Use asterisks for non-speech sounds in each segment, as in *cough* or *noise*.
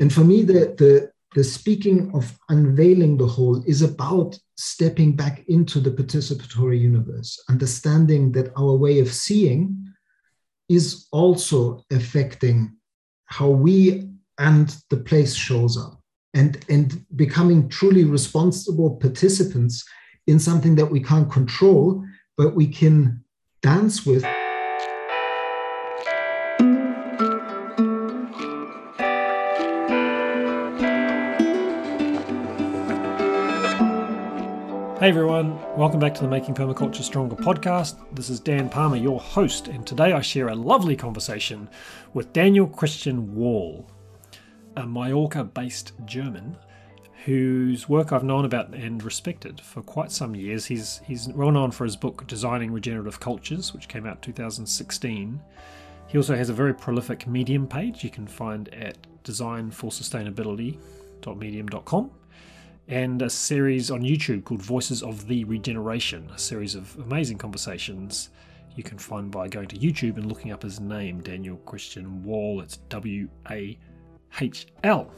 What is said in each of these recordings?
And for me, the, the, the speaking of unveiling the whole is about stepping back into the participatory universe, understanding that our way of seeing is also affecting how we and the place shows up and, and becoming truly responsible participants in something that we can't control, but we can dance with. Hey everyone, welcome back to the Making Permaculture Stronger podcast. This is Dan Palmer, your host, and today I share a lovely conversation with Daniel Christian Wahl, a Mallorca based German whose work I've known about and respected for quite some years. He's, he's well known for his book Designing Regenerative Cultures, which came out 2016. He also has a very prolific Medium page you can find at designforsustainability.medium.com and a series on YouTube called Voices of the Regeneration, a series of amazing conversations you can find by going to YouTube and looking up his name, Daniel Christian Wahl. It's W A H L.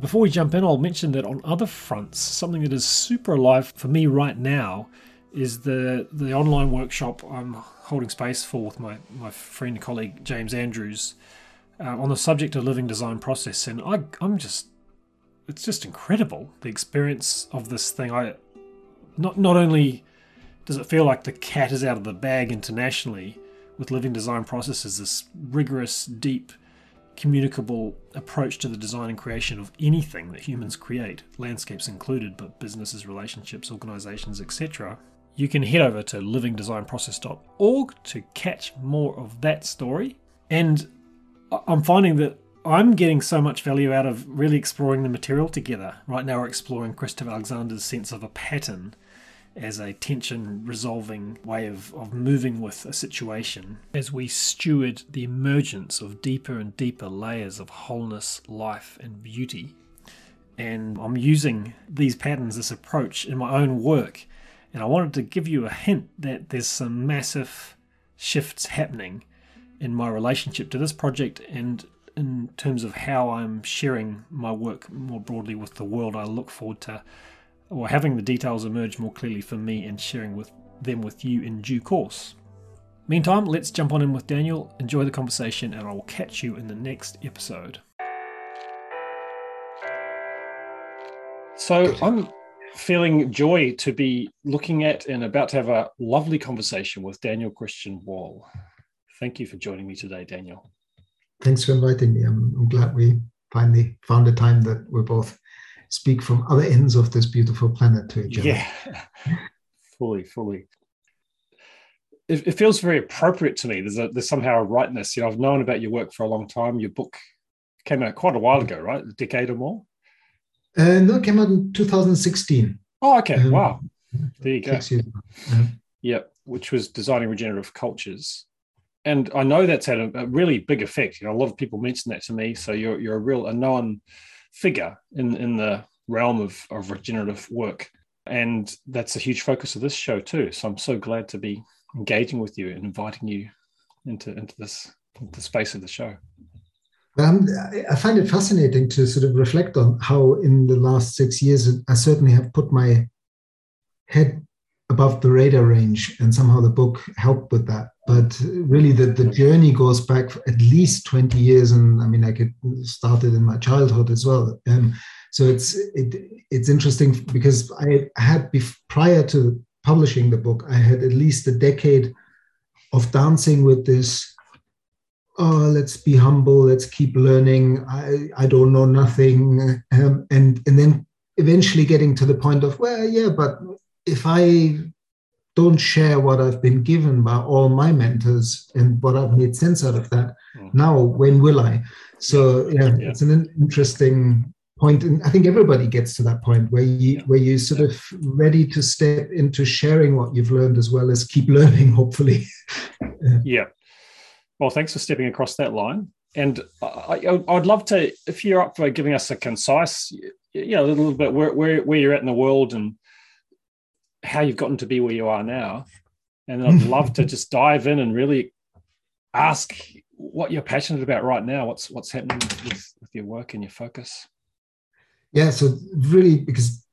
Before we jump in, I'll mention that on other fronts, something that is super alive for me right now is the the online workshop I'm holding space for with my, my friend and colleague James Andrews uh, on the subject of living design process. And I, I'm just it's just incredible the experience of this thing. I not not only does it feel like the cat is out of the bag internationally with living design processes, this rigorous, deep, communicable approach to the design and creation of anything that humans create, landscapes included, but businesses, relationships, organizations, etc. You can head over to livingdesignprocess.org to catch more of that story. And I'm finding that I'm getting so much value out of really exploring the material together. Right now, we're exploring Christopher Alexander's sense of a pattern as a tension resolving way of, of moving with a situation as we steward the emergence of deeper and deeper layers of wholeness, life, and beauty. And I'm using these patterns, this approach in my own work. And I wanted to give you a hint that there's some massive shifts happening in my relationship to this project and in terms of how I'm sharing my work more broadly with the world. I look forward to or having the details emerge more clearly for me and sharing with them with you in due course. Meantime, let's jump on in with Daniel, enjoy the conversation, and I will catch you in the next episode. So, I'm feeling joy to be looking at and about to have a lovely conversation with Daniel Christian Wahl. Thank you for joining me today, Daniel thanks for inviting me. I'm, I'm glad we finally found a time that we both speak from other ends of this beautiful planet to each other. Yeah, fully, fully. It, it, feels very appropriate to me. There's a there's somehow a rightness. You know, I've known about your work for a long time. Your book came out quite a while ago, right? A decade or more. Uh, no, it came out in 2016. Oh, okay. Um, wow. There you go. Yeah. Yep. Which was designing regenerative cultures and I know that's had a, a, really big effect. You know, a lot of people mention that to me. So you're you're a real a known figure in in the realm of of regenerative work, and that's a huge focus of this show too. So I'm so glad to be engaging with you and inviting you into into this the space of the show. Um, I find it fascinating to sort of reflect on how in the last six years I certainly have put my head above the radar range and somehow the book helped with that. But really the, the journey goes back at least 20 years and i mean i could started in my childhood as well. Um, so it's it, it's interesting because i had prior to publishing the book i had at least a decade of dancing with this oh let's be humble let's keep learning i i don't know nothing um, and and then eventually getting to the point of well yeah but if I don't share what I've been given by all my mentors and what I've made sense out of that, mm. now when will I? So yeah, yeah, it's an interesting point, and I think everybody gets to that point where you yeah. where you sort of ready to step into sharing what you've learned as well as keep *laughs* learning, hopefully. yeah. Well, thanks for stepping across that line. And I, I, would love to, if you're up for giving us a concise, you know, a little bit where, where, where you're at in the world and how you've gotten to be where you are now. And I'd *laughs* love to just dive in and really ask what you're passionate about right now. What's what's happening with, with your work and your focus? Yeah, so really, because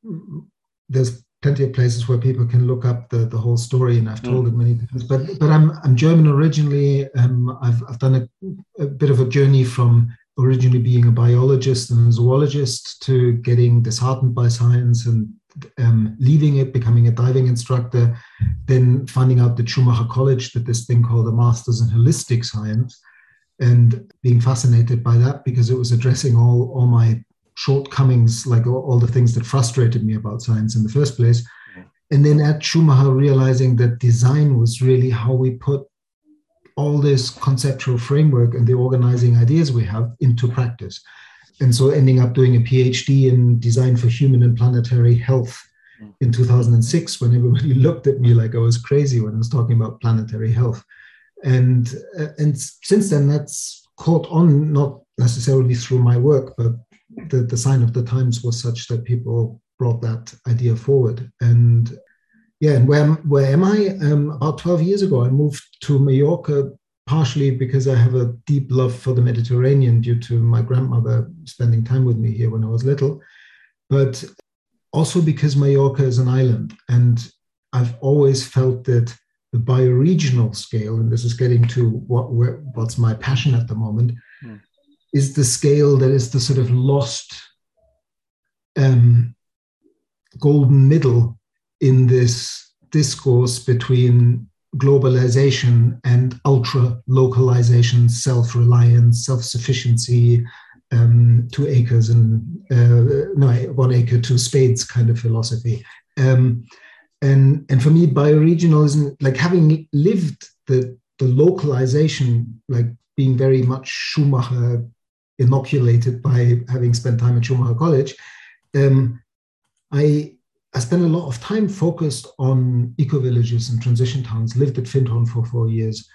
there's plenty of places where people can look up the, the whole story, and I've told mm. it many times. But but I'm I'm German originally. Um, I've I've done a, a bit of a journey from originally being a biologist and a zoologist to getting disheartened by science and um, leaving it, becoming a diving instructor, then finding out that Schumacher College did this thing called a Masters in Holistic Science, and being fascinated by that because it was addressing all, all my shortcomings, like all, all the things that frustrated me about science in the first place. And then at Schumacher, realizing that design was really how we put all this conceptual framework and the organizing ideas we have into practice. And so ending up doing a PhD in design for human and planetary health in 2006 when everybody *laughs* looked at me like I was crazy when I was talking about planetary health. And, uh, and since then, that's caught on, not necessarily through my work, but the, the sign of the times was such that people brought that idea forward. And yeah, and where, where am I? Um, about 12 years ago, I moved to Mallorca partially because I have a deep love for the Mediterranean due to my grandmother spending time with me here when I was little, but also because Mallorca is an island. And I've always felt that the bioregional scale, and this is getting to what what's my passion at the moment, mm. is the scale that is the sort of lost um, golden middle in this discourse between globalization and ultra localization, self reliance, self sufficiency, um, two acres and uh, no, one acre, two spades kind of philosophy. Um, and, and for me, bioregionalism, like having lived the, the localization, like being very much Schumacher inoculated by having spent time at Schumacher College, um, I I spent a lot of time focused on eco villages and transition towns, lived at Findhorn for four years.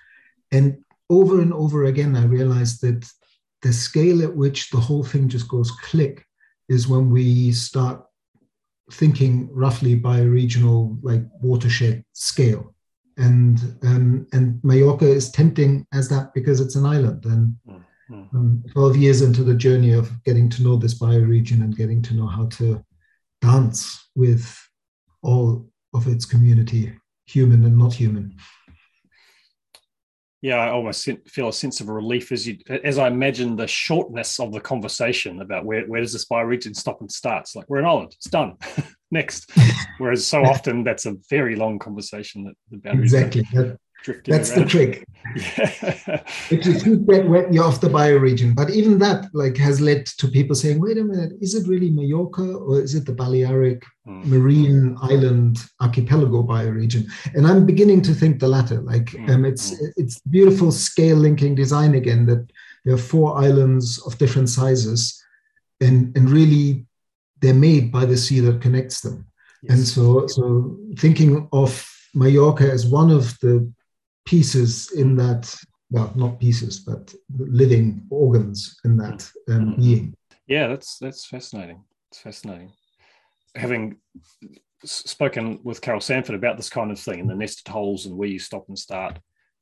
And over and over again, I realized that the scale at which the whole thing just goes click is when we start thinking roughly bioregional, like watershed scale. And, um, and Mallorca is tempting as that because it's an island. And mm-hmm. um, 12 years into the journey of getting to know this bioregion and getting to know how to dance with all of its community, human and not human. Yeah, I almost feel a sense of relief as you as I imagine the shortness of the conversation about where, where does this bioregion stop and starts. Like we're in Ireland, it's done. *laughs* Next. *laughs* Whereas so often that's a very long conversation that the boundaries exactly. That's around. the trick. Yeah. you get wet, you're off the bioregion. But even that like has led to people saying, wait a minute, is it really Mallorca or is it the Balearic mm. marine island archipelago bioregion? And I'm beginning to think the latter. Like mm. um, it's mm. it's beautiful scale linking design again that there are four islands of different sizes and, and really they're made by the sea that connects them. Yes. And so so thinking of Mallorca as one of the pieces in that well not pieces but living organs in that um, mm-hmm. being. Yeah that's that's fascinating. It's fascinating. Having spoken with carol sanford about this kind of thing and the nested wholes and where you stop and start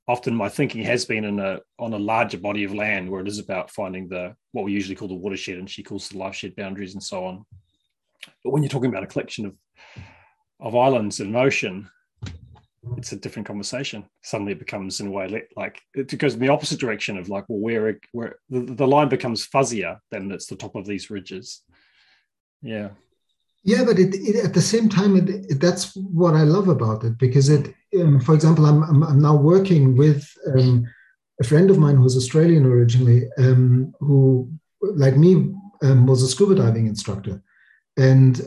often my thinking has been in a on a larger body of land where it is about finding the what we usually call the watershed and she calls the life shed boundaries and so on. But when you're talking about a collection of of islands in motion it's a different conversation. Suddenly it becomes in a way like it goes in the opposite direction of like, well, where where the, the line becomes fuzzier than it's the top of these ridges. Yeah. Yeah, but it, it, at the same time, it, that's what I love about it because it, um, for example, I'm, I'm, I'm, now working with um, a friend of mine who's Australian originally, um, who, like me, um, was a scuba diving instructor. And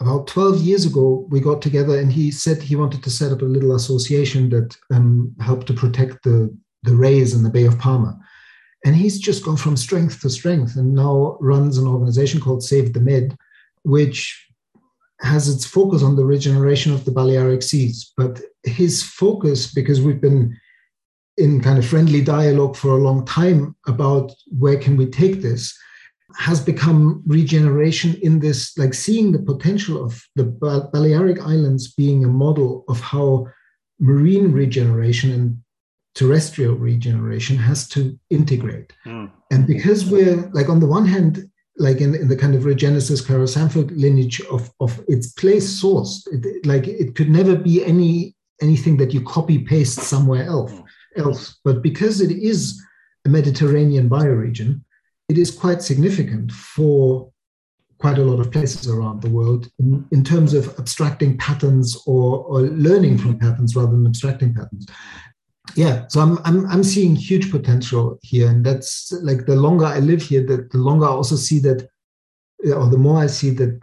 about 12 years ago, we got together and he said he wanted to set up a little association that um, helped to protect the, the rays in the Bay of Palma. And he's just gone from strength to strength and now runs an organization called Save the Med, which has its focus on the regeneration of the Balearic Seas. But his focus, because we've been in kind of friendly dialogue for a long time about where can we take this, has become regeneration in this, like seeing the potential of the Balearic Islands being a model of how marine regeneration and terrestrial regeneration has to integrate. Mm. And because we're like on the one hand, like in, in the kind of Regenesis Carol Sanford lineage of, of its place source, it, like it could never be any anything that you copy paste somewhere else else. But because it is a Mediterranean bioregion, it is quite significant for quite a lot of places around the world in, in terms of abstracting patterns or, or learning from patterns rather than abstracting patterns. Yeah so I'm, I'm i'm seeing huge potential here and that's like the longer i live here the, the longer i also see that or the more i see that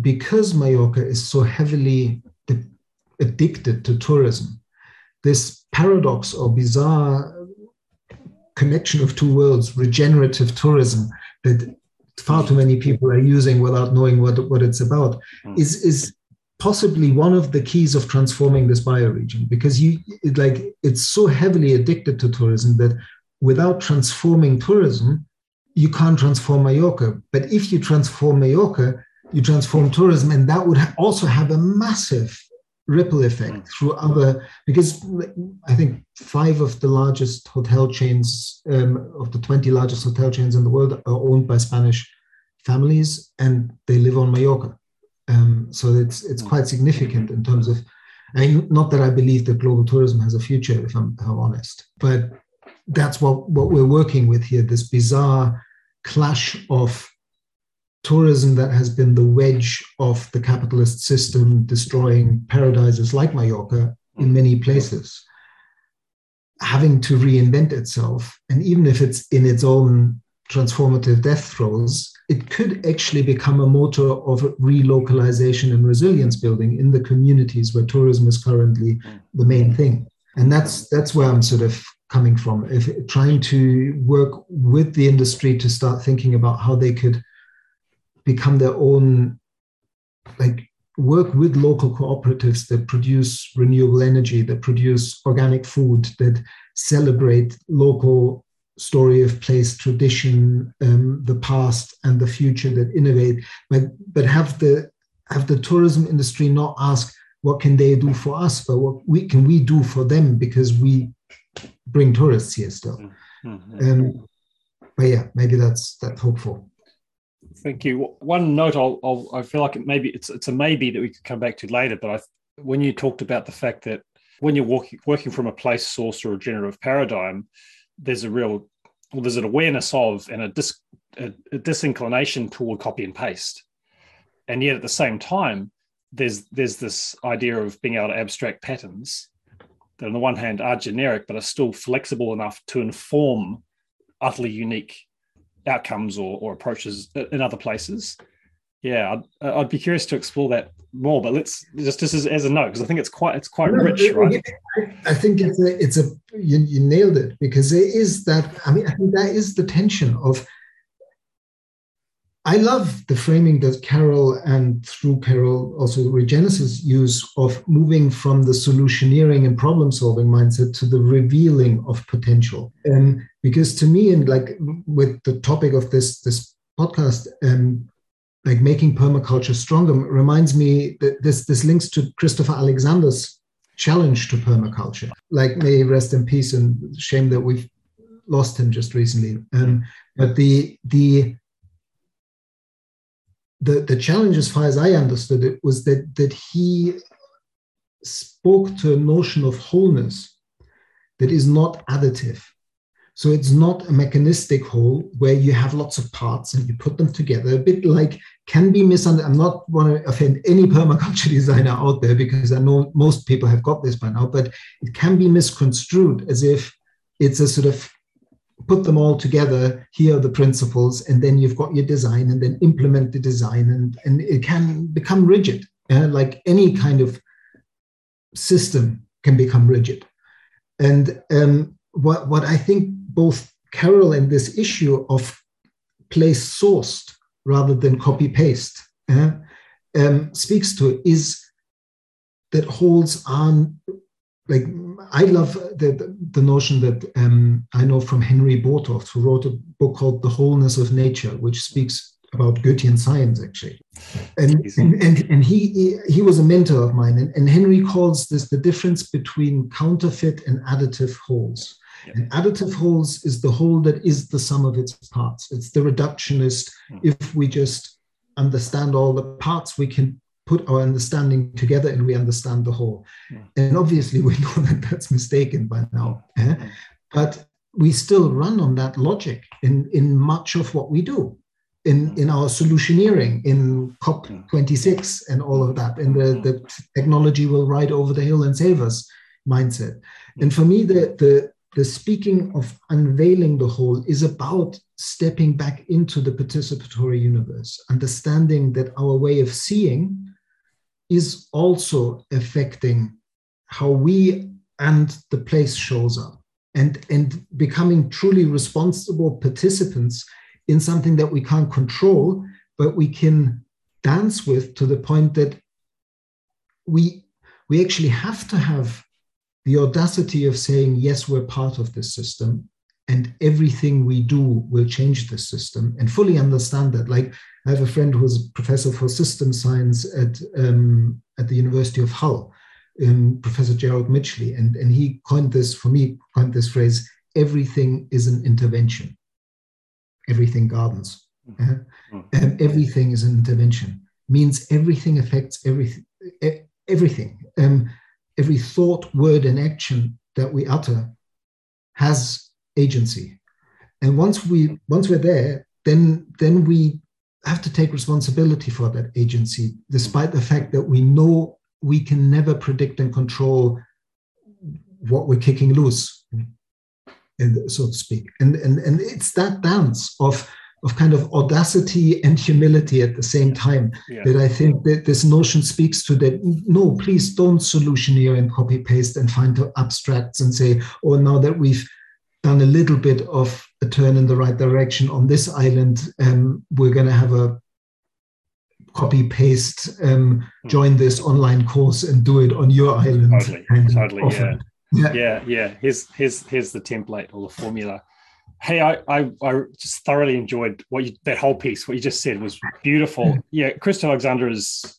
because mallorca is so heavily addicted to tourism this paradox or bizarre connection of two worlds regenerative tourism that far too many people are using without knowing what, what it's about mm. is is possibly one of the keys of transforming this bioregion because you it, like it's so heavily addicted to tourism that without transforming tourism you can't transform Mallorca but if you transform Mallorca you transform tourism and that would also have a massive ripple effect mm. through other because I think five of the largest hotel chains um, of the 20 largest hotel chains in the world are owned by Spanish families and they live on Mallorca. Um, so it's it's mm. quite significant in terms of I mean, not that I believe that global tourism has a future, if I'm, if I'm honest, but that's what, what we're working with here, this bizarre clash of tourism that has been the wedge of the capitalist system, destroying paradises like Mallorca in mm. many places, having to reinvent itself. And even if it's in its own transformative death throes, it could actually become a motor of relocalization and resilience building in the communities where tourism is currently mm. the main thing. And that's that's where I'm sort of coming from. If trying to work with the industry to start thinking about how they could become their own like work with local cooperatives that produce renewable energy that produce organic food that celebrate local story of place tradition um, the past and the future that innovate. But but have the have the tourism industry not ask what can they do for us but what we can we do for them because we bring tourists here still? Mm-hmm. um, but yeah maybe that's that's hopeful Thank you. One note, I'll, I'll, i feel like it maybe it's it's a maybe that we could come back to later. But I, when you talked about the fact that when you're working working from a place source or a generative paradigm, there's a real well, there's an awareness of and a, dis, a, a disinclination toward copy and paste, and yet at the same time, there's there's this idea of being able to abstract patterns that on the one hand are generic but are still flexible enough to inform utterly unique outcomes or, or approaches in other places. Yeah, I'd, I'd be curious to explore that more. But let's just just as, as a note because I think it's quite it's quite no, rich, right? I think it's a it's a you, you nailed it because there is that. I mean, I think that is the tension of I love the framing that Carol and through Carol also Regenesis use of moving from the solutioneering and problem solving mindset to the revealing of potential. And because to me, and like with the topic of this this podcast, um, like making permaculture stronger reminds me that this this links to Christopher Alexander's challenge to permaculture. Like may rest in peace and shame that we've lost him just recently. Um, but the the the, the challenge, as far as I understood it, was that, that he spoke to a notion of wholeness that is not additive. So it's not a mechanistic whole where you have lots of parts and you put them together, a bit like can be misunderstood. I'm not want to offend any permaculture *laughs* designer out there because I know most people have got this by now, but it can be misconstrued as if it's a sort of put them all together here are the principles and then you've got your design and then implement the design and, and it can become rigid. Like any kind of system can become rigid. And um, what, what i think both carol and this issue of place sourced rather than copy paste um, speaks to is that wholes are like I love the, the, notion that um, I know from Henry Bortoft, who wrote a book called The Wholeness of Nature, which speaks about Goethean science actually, and and, and, and he, he, was a mentor of mine, and, and Henry calls this the difference between counterfeit and additive wholes. Yep. And additive wholes is the whole that is the sum of its parts. It's the reductionist. Mm. If we just understand all the parts, we can put our understanding together and we understand the whole. Mm. And obviously, we *laughs* know that that's mistaken by now. Eh? Mm. But we still run on that logic in, in much of what we do in, in our solutioneering in COP26 and all of that, and the, the technology will ride over the hill and save us mindset. And for me, the, the, the speaking of unveiling the whole is about stepping back into the participatory universe, understanding that our way of seeing is also affecting how we and the place shows up and, and becoming truly responsible participants in something that we can't control, but we can dance with to the point that we we actually have to have the audacity of saying yes we're part of this system and everything we do will change the system and fully understand that. Like i have a friend who's a professor for system science at um, at the university of hull um, professor Gerald Midgley and, and he coined this for me coined this phrase everything is an intervention everything gardens. Mm-hmm. Uh, everything is an intervention. Means everything affects everything. Everything. Um, every thought, word, and action that we utter has agency. And once we once we're there, then then we have to take responsibility for that agency, despite the fact that we know we can never predict and control what we're kicking loose so to speak. And, and, and it's that dance of, of kind of audacity and humility at the same time yeah. that I think that this notion speaks to that. No, please don't solutioneer and copy paste and find the abstracts and say, oh, now that we've done a little bit of a turn in the right direction on this island, um, we're going to have a copy paste, um, hmm. join this online course and do it on your island. Totally, totally, yeah. Yeah. yeah, yeah. Here's here's here's the template or the formula. Hey, I, I, I just thoroughly enjoyed what you that whole piece. What you just said was beautiful. Yeah, Chris Alexander is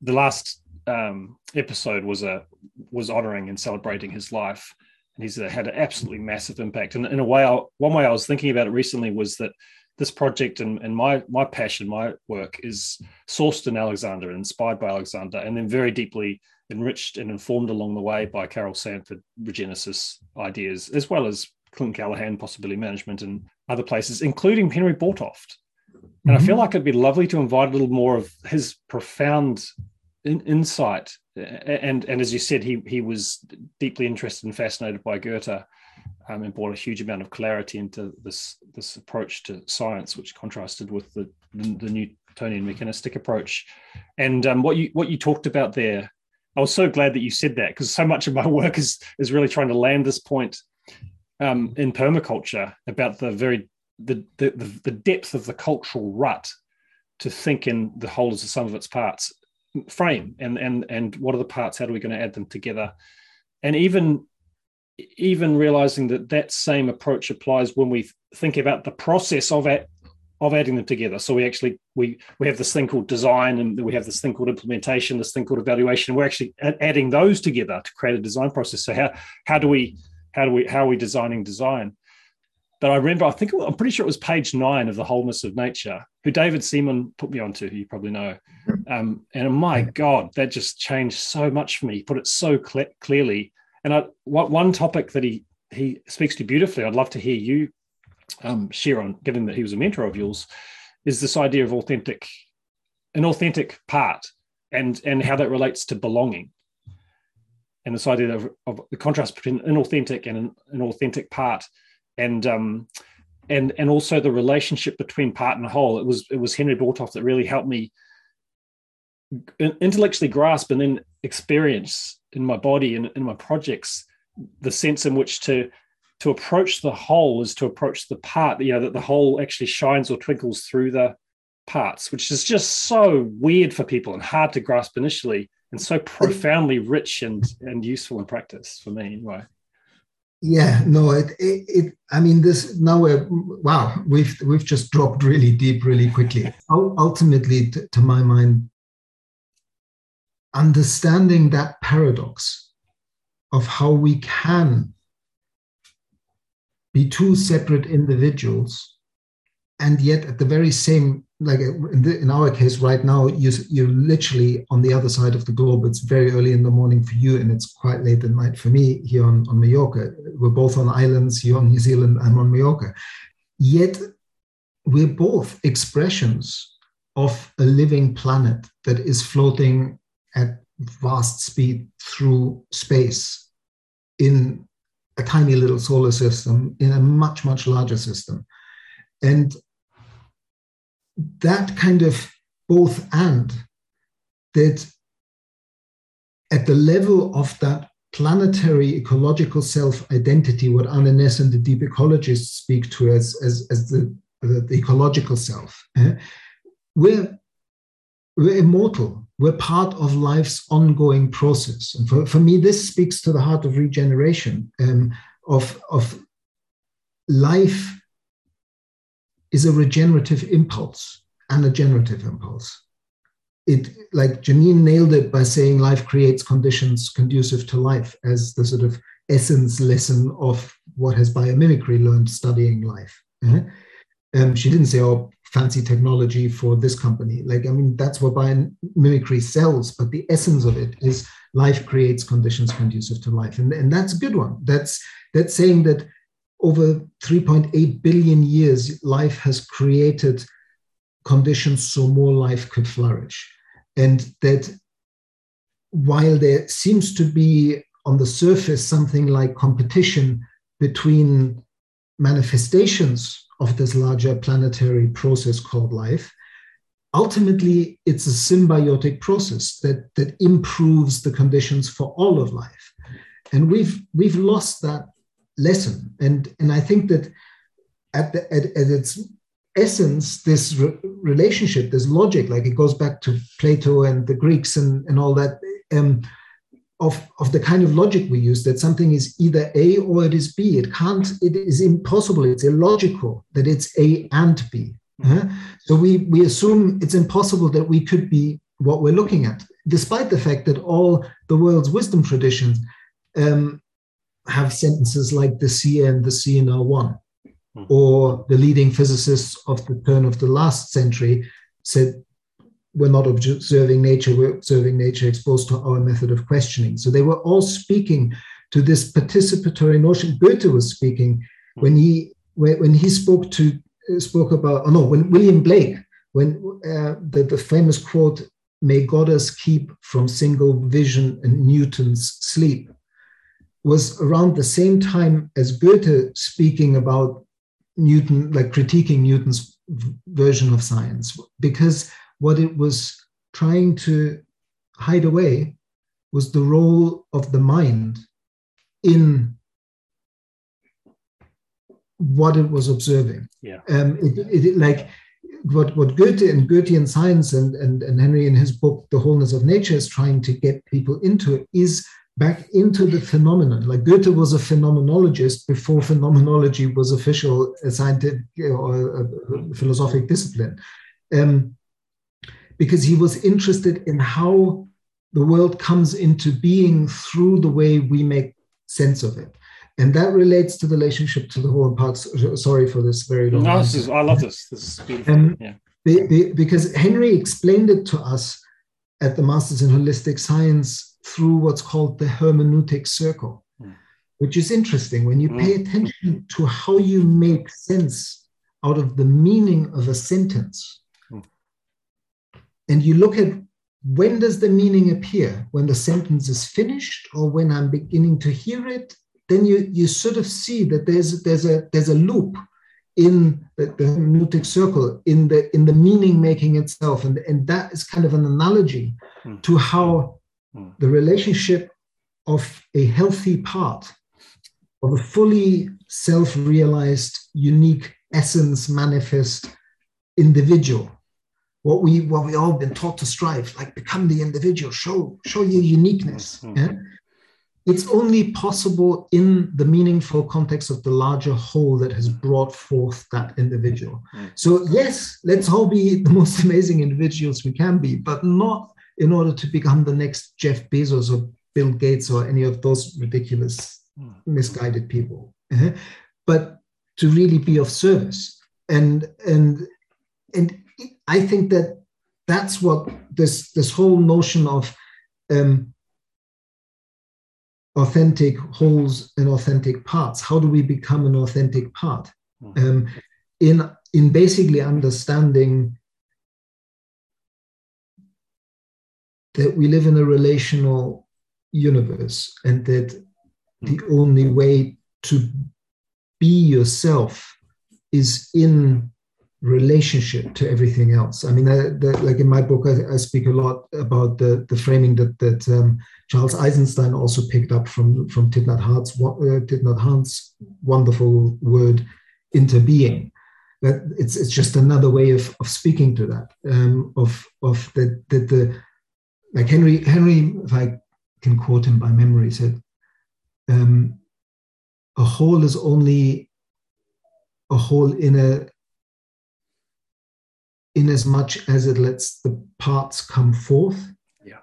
the last um, episode was a was honoring and celebrating his life, and he's uh, had an absolutely massive impact. And in a way, I, one way I was thinking about it recently was that this project and, and my my passion, my work is sourced in Alexander, and inspired by Alexander, and then very deeply enriched and informed along the way by Carol Sanford Regenesis ideas, as well as Clint Callahan possibility management and other places, including Henry Bortoft. And mm-hmm. I feel like it'd be lovely to invite a little more of his profound in, insight. And and as you said, he he was deeply interested and fascinated by Goethe, um, and brought a huge amount of clarity into this this approach to science, which contrasted with the the, Newtonian mechanistic approach. And um, what you what you talked about there I was so glad that you said that because so much of my *laughs* work is is really trying to land this point um, in permaculture about the very the, the the depth of the cultural rut to think in the whole as the sum of its parts frame and and and what are the parts how are we going to add them together and even even realizing that that same approach applies when we think about the process of it of adding them together. So we actually we we have this thing called design, and we have this thing called implementation, this thing called evaluation. We're actually adding those together to create a design process. So how how do we how do we how are we designing design? But I remember, I think I'm pretty sure it was page nine of the Wholeness of Nature, who David Seamon put me onto. Who you probably know, um, and my God, that just changed so much for me. He put it so cl- clearly. And I, what, one topic that he he speaks to beautifully. I'd love to hear you um, share on, given that he was a mentor of yours, is this idea of authentic, an authentic part, and and how that relates to belonging, and this idea of, of the contrast between inauthentic and an, an authentic part, and um, and and also the relationship between part and whole. It was it was Henry Bortoft that really helped me intellectually grasp and then experience in my body and in my projects the sense in which to to approach the whole is to approach the part, you know, that the whole actually shines or twinkles through the parts, which is just so weird for people and hard to grasp initially, and so profoundly rich and and useful in practice for me anyway. yeah no it, it, it i mean this now we're wow we've we've just dropped really deep really quickly ultimately to, to my mind understanding that paradox of how we can be two separate individuals and yet at the very same like in, our case right now you, you're literally on the other side of the globe it's very early in the morning for you and it's quite late at night for me here on, on mallorca. We're both on islands you're on new zealand i'm on mallorca. Yet we're both expressions of a living planet that is floating at vast speed through space in a tiny little solar system in a much much larger system and that kind of both and that at the level of that planetary ecological self identity, what Arne Naess and the deep ecologists speak to as, as, as the, the, the ecological self, eh? we're, we're immortal. We're part of life's ongoing process. And for, for me, this speaks to the heart of regeneration, um, of, of life is a regenerative impulse and a generative impulse. It like Janine nailed it by saying life creates conditions conducive to life as the sort of essence lesson of what has biomimicry learned studying life. Uh-huh. Um, she didn't say, "Oh, fancy technology for this company." Like, I mean, that's what biomimicry sells, but the essence of it is life creates conditions conducive to life, and, and that's a good one. That's that's saying that over 3.8 billion years, life has created conditions so more life could flourish. And that while there seems to be on the surface something like competition between manifestations of this larger planetary process called life, ultimately it's a symbiotic process that, that improves the conditions for all of life. And we've, we've lost that lesson. And, and I think that at, the, at, at its essence, this re- relationship, this logic, like it goes back to Plato and the Greeks and, and all that, um, of, of the kind of logic we use, that something is either A or it is B. It can't, it is impossible, it's illogical that it's A and B. Uh-huh. So we, we assume it's impossible that we could be what we're looking at, despite the fact that all the world's wisdom traditions um, have sentences like the seer and the seer are one. Hmm. Or the leading physicists of the turn of the last century said, we're not observing nature, we're observing nature exposed to our method of questioning. So they were all speaking to this participatory notion. Goethe was speaking when he when he spoke to spoke about oh no when William Blake when uh, the, the famous quote may God us keep from single vision and Newton's sleep was around the same time as Goethe speaking about Newton, like critiquing Newton's version of science, because what it was trying to hide away was the role of the mind in what it was observing. Yeah. Um, it, it, like what, what Goethe and Goethean science and, and, and Henry in his book, The Wholeness of Nature, is trying to get people into is back into the phenomenon. Like Goethe was a phenomenologist before phenomenology was official a scientific or a philosophic discipline, um, because he was interested in how the world comes into being through the way we make sense of it. And that relates to the relationship to the whole parts. Sorry for this very long. No, this is, I love this. This is beautiful. Um, yeah. Be, be, because Henry explained it to us at the Masters in Holistic Science through what's called the hermeneutic circle, mm. which is interesting when you mm. pay attention to how you make sense out of the meaning of a sentence. Mm. And you look at when does the meaning appear? When the sentence is finished or when I'm beginning to hear it? Then you, you sort of see that there's, there's, a, there's a loop in the, the hermeneutic circle, in the, in the meaning making itself. And, and that is kind of an analogy hmm. to how Hmm. the relationship of a healthy part of a fully self realized, unique essence manifest individual. What we what we all been taught to strive, like become the individual, show show your uniqueness. Mm-hmm. Yeah? it's only possible in the meaningful context of the larger whole that has brought forth that individual. Mm. So, yes, let's all be the most *laughs* amazing individuals we can be, but not in order to become the next Jeff Bezos or Bill Gates or any of those ridiculous, mm. misguided people, uh-huh. but to really be of service. And, and, and I think that that's what this, this whole notion of um, authentic wholes and authentic parts. How do we become an authentic part? Hmm. Um, in in basically understanding that we live in a relational universe and that the hmm. only way to be yourself is in relationship to everything else. I mean, I, the, like in my book, I, I, speak a lot about the, the framing that that um, Charles Eisenstein also picked up from from Thich Hanh's, uh, Thich wonderful word interbeing. That it's it's just another way of, of speaking to that um, of of that that the like Henry Henry if I can quote him by memory said um, a whole is only a whole in a in as much as it lets the parts come forth. Yeah.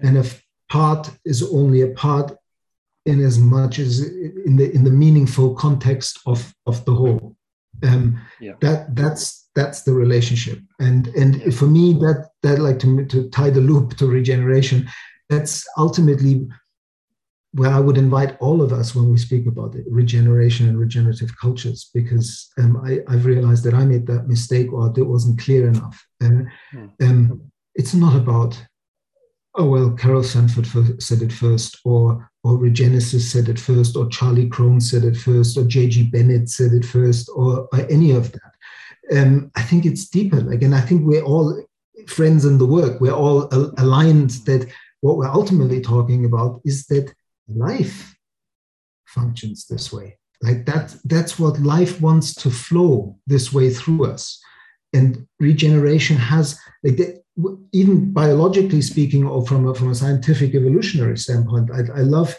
And if part is only a part in as much as in the in the meaningful context of of the whole. Um, yeah. that that's that's the relationship. And and yeah. for me that that like to to tie the loop to regeneration, that's ultimately where I would invite all of us when we speak about it, regeneration and regenerative cultures, because um, I, have realized that I made that mistake or it wasn't clear enough. And mm. um, it's not about, oh, well, Carol Sanford said it first, or, or Regenesis said it first, or Charlie Krone said it first, or J.G. Bennett said it first, or, or any of that. Um, I think it's deeper. Like, and I think we're all friends in the work. We're all aligned that what we're ultimately talking about is that life functions this way. Like that that's what life wants to flow this way through us. And regeneration has like even biologically speaking or from a, from a scientific evolutionary standpoint I, I love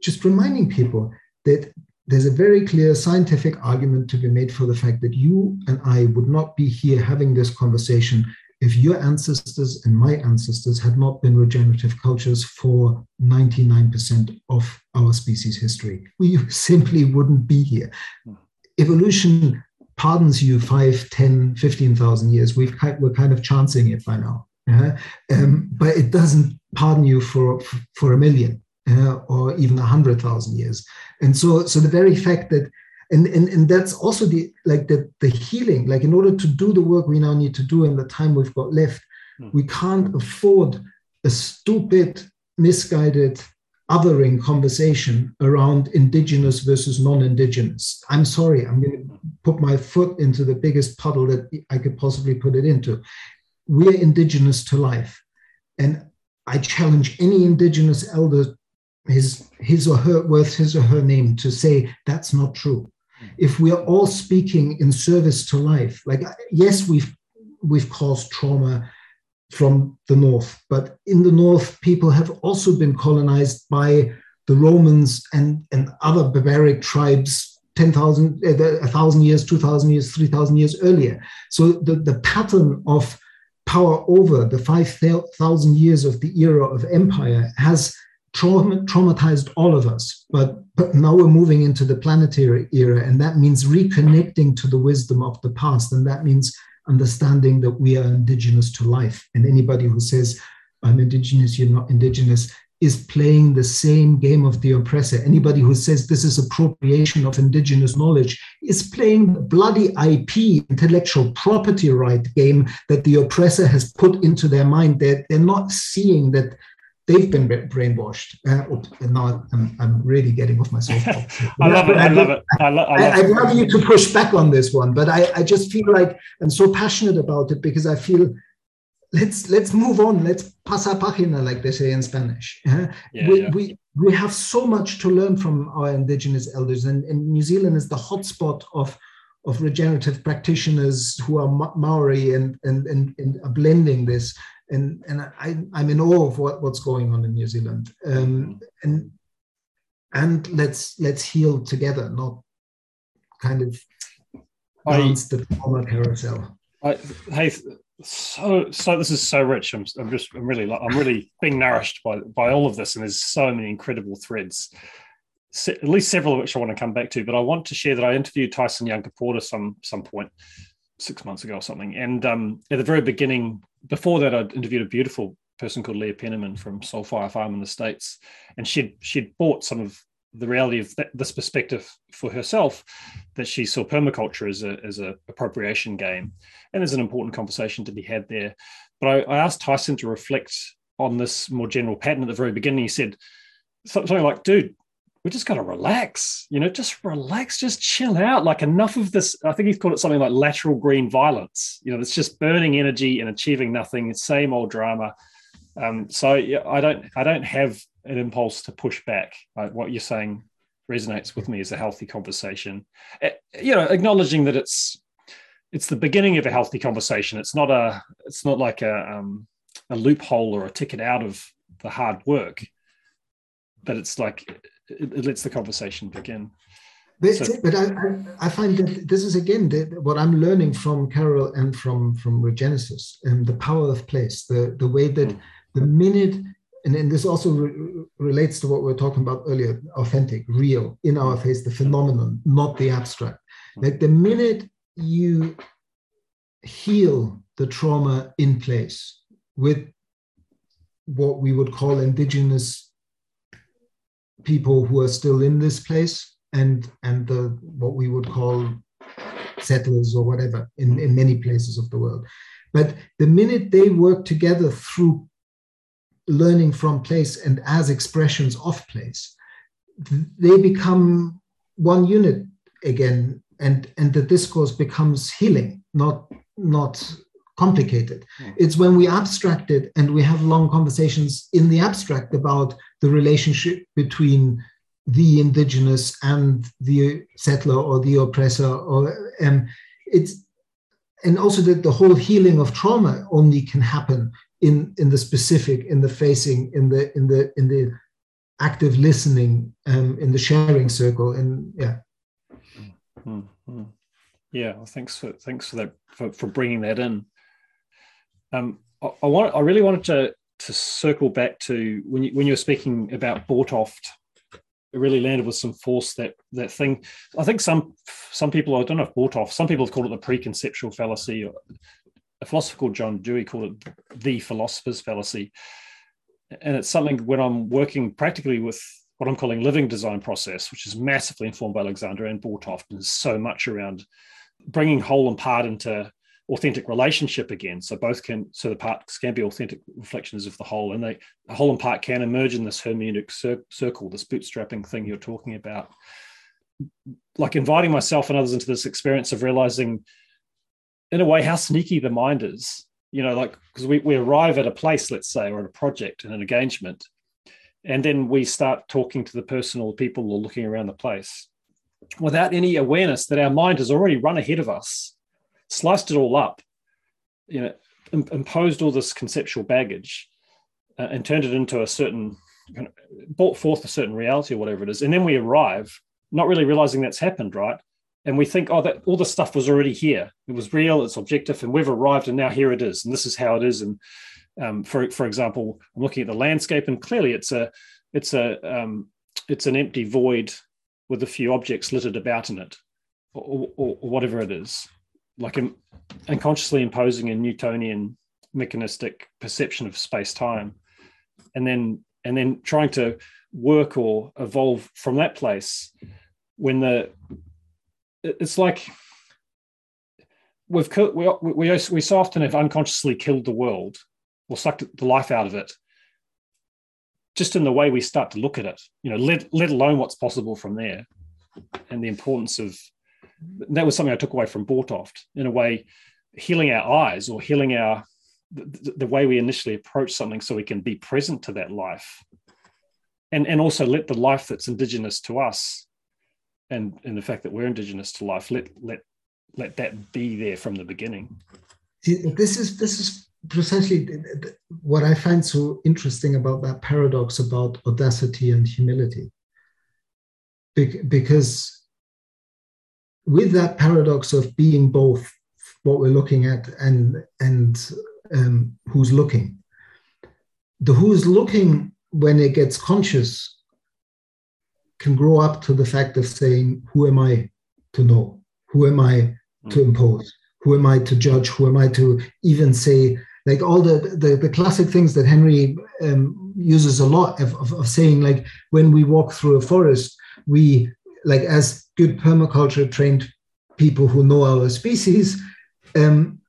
just reminding people that there's a very clear scientific argument to be made for the fact that you and I would not be here having this conversation if your ancestors and my ancestors had not been regenerative cultures for 99% of our species history, we *laughs* simply wouldn't be here. Evolution pardons you 5, 10, 15,000 years. We've, we're kind of chancing it by now. Uh, um, but it doesn't pardon you for, for a million uh, or even a 100,000 years. And so, so the very fact that and, and and that's also the like the the healing. Like in order to do the work we now need to do in the time we've got left mm. we can't afford a stupid misguided othering conversation around indigenous versus non-indigenous. I'm sorry i'm going to put my foot into the biggest puddle that i could possibly put it into. We're indigenous to life. And i challenge any indigenous elder his his or her worth his or her name to say that's not true if we are all speaking in service to life, like yes, we've we've caused trauma from the north, but in the north, people have also been colonized by the Romans and, and other barbaric tribes 10,000, uh, 1,000 years, 2,000 years, 3,000 years earlier. So the, the pattern of power over the 5,000 years of the era of empire has trauma, traumatized all of us. But, but now we're moving into the planetary era, and that means reconnecting to the wisdom of the past. And that means understanding that we are indigenous to life. And anybody who says, I'm indigenous, you're not indigenous, is playing the same game of the oppressor. Anybody who says this is appropriation of indigenous knowledge is playing the bloody IP, intellectual property right game that the oppressor has put into their mind. That they're, they're not seeing that they've been brainwashed. Uh, now I'm, I'm really getting off my soapbox. *laughs* I love it. I, love it. I, lo- I love I'd love you to push back on this one, but I, I just feel like I'm so passionate about it because I feel let's let's move on. Let's pasa página, like they say in Spanish. Uh, yeah, we, yeah. we we have so much to learn from our indigenous elders, and, and New Zealand is the hotspot of of regenerative practitioners who are Maori and and and, and are blending this and and I, I'm in awe of what, what's going on in New Zealand. Um, and and let's let's heal together, not kind of dance the trauma carousel. I, hey, so so this is so rich. I'm, I'm just I'm really I'm really being nourished by by all of this, and there's so many incredible threads. at least several of which I want to come back to, but I want to share that I interviewed Tyson Yunkaporta some some point six months ago or something, and um, at the very beginning, before that, I'd interviewed a beautiful person called Leah Penniman from Soul Fire Farm in the States. And she'd she'd bought some of the reality of this perspective for herself that she saw permaculture as a as a appropriation game. And there's an important conversation to be had there. But I, I asked Tyson to reflect on this more general pattern at the very beginning. He said something like, dude, we just got to relax, you know, just relax, just chill out. Like enough of this. I think he's called it something like lateral green violence. You know, it's just burning energy and achieving nothing. Same old drama. Um, so yeah, I don't I don't have an impulse to push back. Like what you're saying resonates with me as a healthy conversation. You know, acknowledging that it's it's the beginning of a healthy conversation. It's not a it's not like a um, a loophole or a ticket out of the hard work, but it's like it, it lets the conversation begin. But, so, but I, I, find that this is again the, what I'm learning from Carol and from from Regenesis and the power of place, the the way that. Mm the minute and, and this also re- relates to what we are talking about earlier authentic real in our face the phenomenon not the abstract like the minute you heal the trauma in place with what we would call indigenous people who are still in this place and and the what we would call settlers or whatever in, in many places of the world. But the minute they work together through learning from place and as expressions of place, they become one unit again, and and the discourse becomes healing, not not complicated. Mm. It's when we abstract it and we have long conversations in the abstract about the relationship between the indigenous and the settler or the oppressor, or um, it's and also that the whole healing of trauma only can happen in in the specific in the facing in the in the in the active listening um, in the sharing circle and yeah mm-hmm. yeah well, thanks for thanks for that for, for bringing that in um I, I, want i really wanted to to circle back to when you when you were speaking about Bortoft it really landed with some force that that thing i think some some people i don't know if Bortoft some people have called it the preconceptual fallacy a philosopher called John Dewey called it the philosopher's fallacy. And it's something when I'm working practically with what I'm calling living design process, which is massively informed by Alexander and Bortoft, and so much around bringing whole and part into authentic relationship again. So both can, so the parts can be authentic reflections of the whole, and they, the whole and part can emerge in this hermeneutic cir- circle, this bootstrapping thing you're talking about. Like inviting myself and others into this experience of realizing in a way how sneaky the mind is you know like because we, we arrive at a place let's say or at a project and an engagement and then we start talking to the person or the people or looking around the place without any awareness that our mind has already run ahead of us sliced it all up you know imposed all this conceptual baggage uh, and turned it into a certain brought forth a certain reality or whatever it is and then we arrive not really realizing that's happened right and we think, oh, that all the stuff was already here. It was real, it's objective, and we've arrived, and now here it is, and this is how it is. And um, for for example, I'm looking at the landscape, and clearly it's a it's a um, it's an empty void with a few objects littered about in it, or, or, or whatever it is, like unconsciously imposing a Newtonian mechanistic perception of space time, and then and then trying to work or evolve from that place when the it's like we've we, we, we so often have unconsciously killed the world or sucked the life out of it just in the way we start to look at it you know let, let alone what's possible from there and the importance of that was something i took away from Bortoft in a way healing our eyes or healing our the, the way we initially approach something so we can be present to that life. And and also let the life that's indigenous to us and and the fact that we're indigenous to life let let let that be there from the beginning. This is this is precisely what i find so interesting about that paradox about audacity and humility. Because with that paradox of being both what we're looking at and and um, who's looking. The who's looking when it gets conscious can grow up to the fact of saying who am i to know? Who am i to hmm. impose? Who am i to judge? Who am i to even say like all the the, the classic things that henry um, uses a lot of, of, of saying like when we walk through a forest we like as good permaculture trained people who know our species um,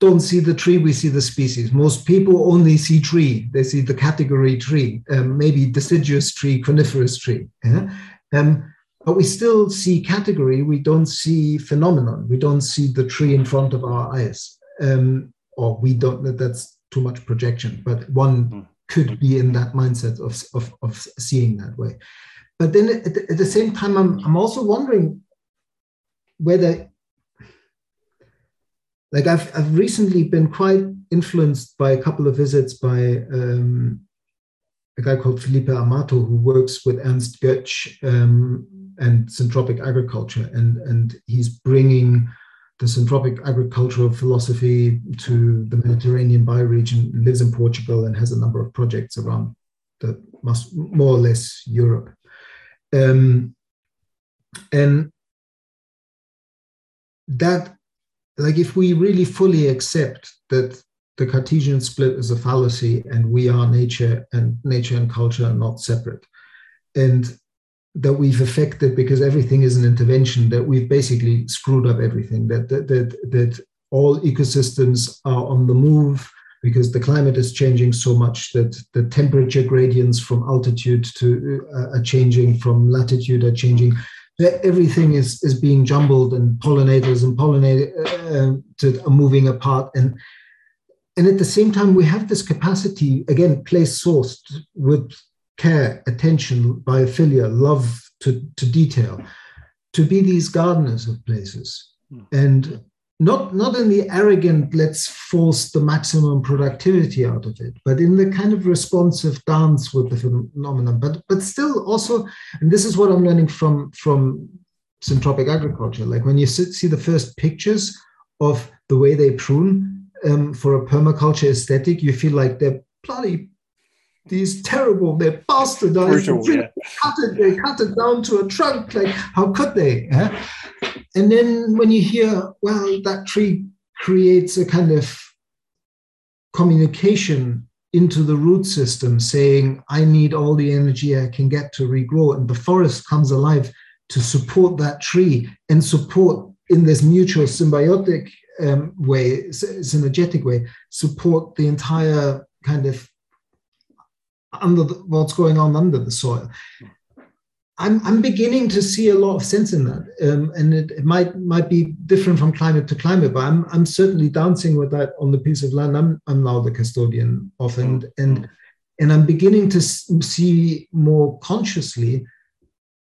don't see the tree, we see the species. Most people only see tree, they see the category tree, um, maybe deciduous tree, coniferous tree. Yeah? Um, but we still see category, we don't see phenomenon, we don't see the tree in front of our eyes. Um, or we don't, that's too much projection, but one hmm. could be in that mindset of, of, of seeing that way. But then at the, at the same time, I'm, I'm also wondering whether like I've, I've recently been quite influenced by a couple of visits by um, a guy called Felipe Amato who works with Ernst Götsch um, and syntropic agriculture, and and he's bringing the syntropic agricultural philosophy to the Mediterranean bioregion. Lives in Portugal and has a number of projects around the more or less Europe. Um, and that like if we really fully accept that the Cartesian split is a fallacy and we are nature and nature and culture are not separate, and that we've affected because everything is an intervention, that we've basically screwed up everything, that that that, that all ecosystems are on the move because the climate is changing so much that the temperature gradients from altitude to uh, are changing, from latitude are changing. Everything is is being jumbled and pollinators and pollinated uh, are moving apart. And and at the same time we have this capacity again place sourced with care attention biophilia love to, to detail to be these gardeners of places. Mm. and not not in the arrogant let's force the maximum productivity out of it but in the kind of responsive dance with the phenomenon but but still also and this is what i'm learning from from syntropic agriculture like when you see the first pictures of the way they prune um, for a permaculture aesthetic you feel like they're bloody these terrible, they're bastardized. Brutal, yeah. cut it, they cut it down to a trunk. Like, how could they? Eh? And then when you hear, well, that tree creates a kind of communication into the root system saying, I need all the energy I can get to regrow. And the forest comes alive to support that tree and support in this mutual symbiotic um, way, synergetic way, support the entire kind of under the, what's going on under the soil. I'm, I'm beginning to see a lot of sense in that, um, and it, it, might might be different from climate to climate, but I'm I'm certainly dancing with that on the piece of land I'm I'm now the custodian of, and mm-hmm. and and I'm beginning to see more consciously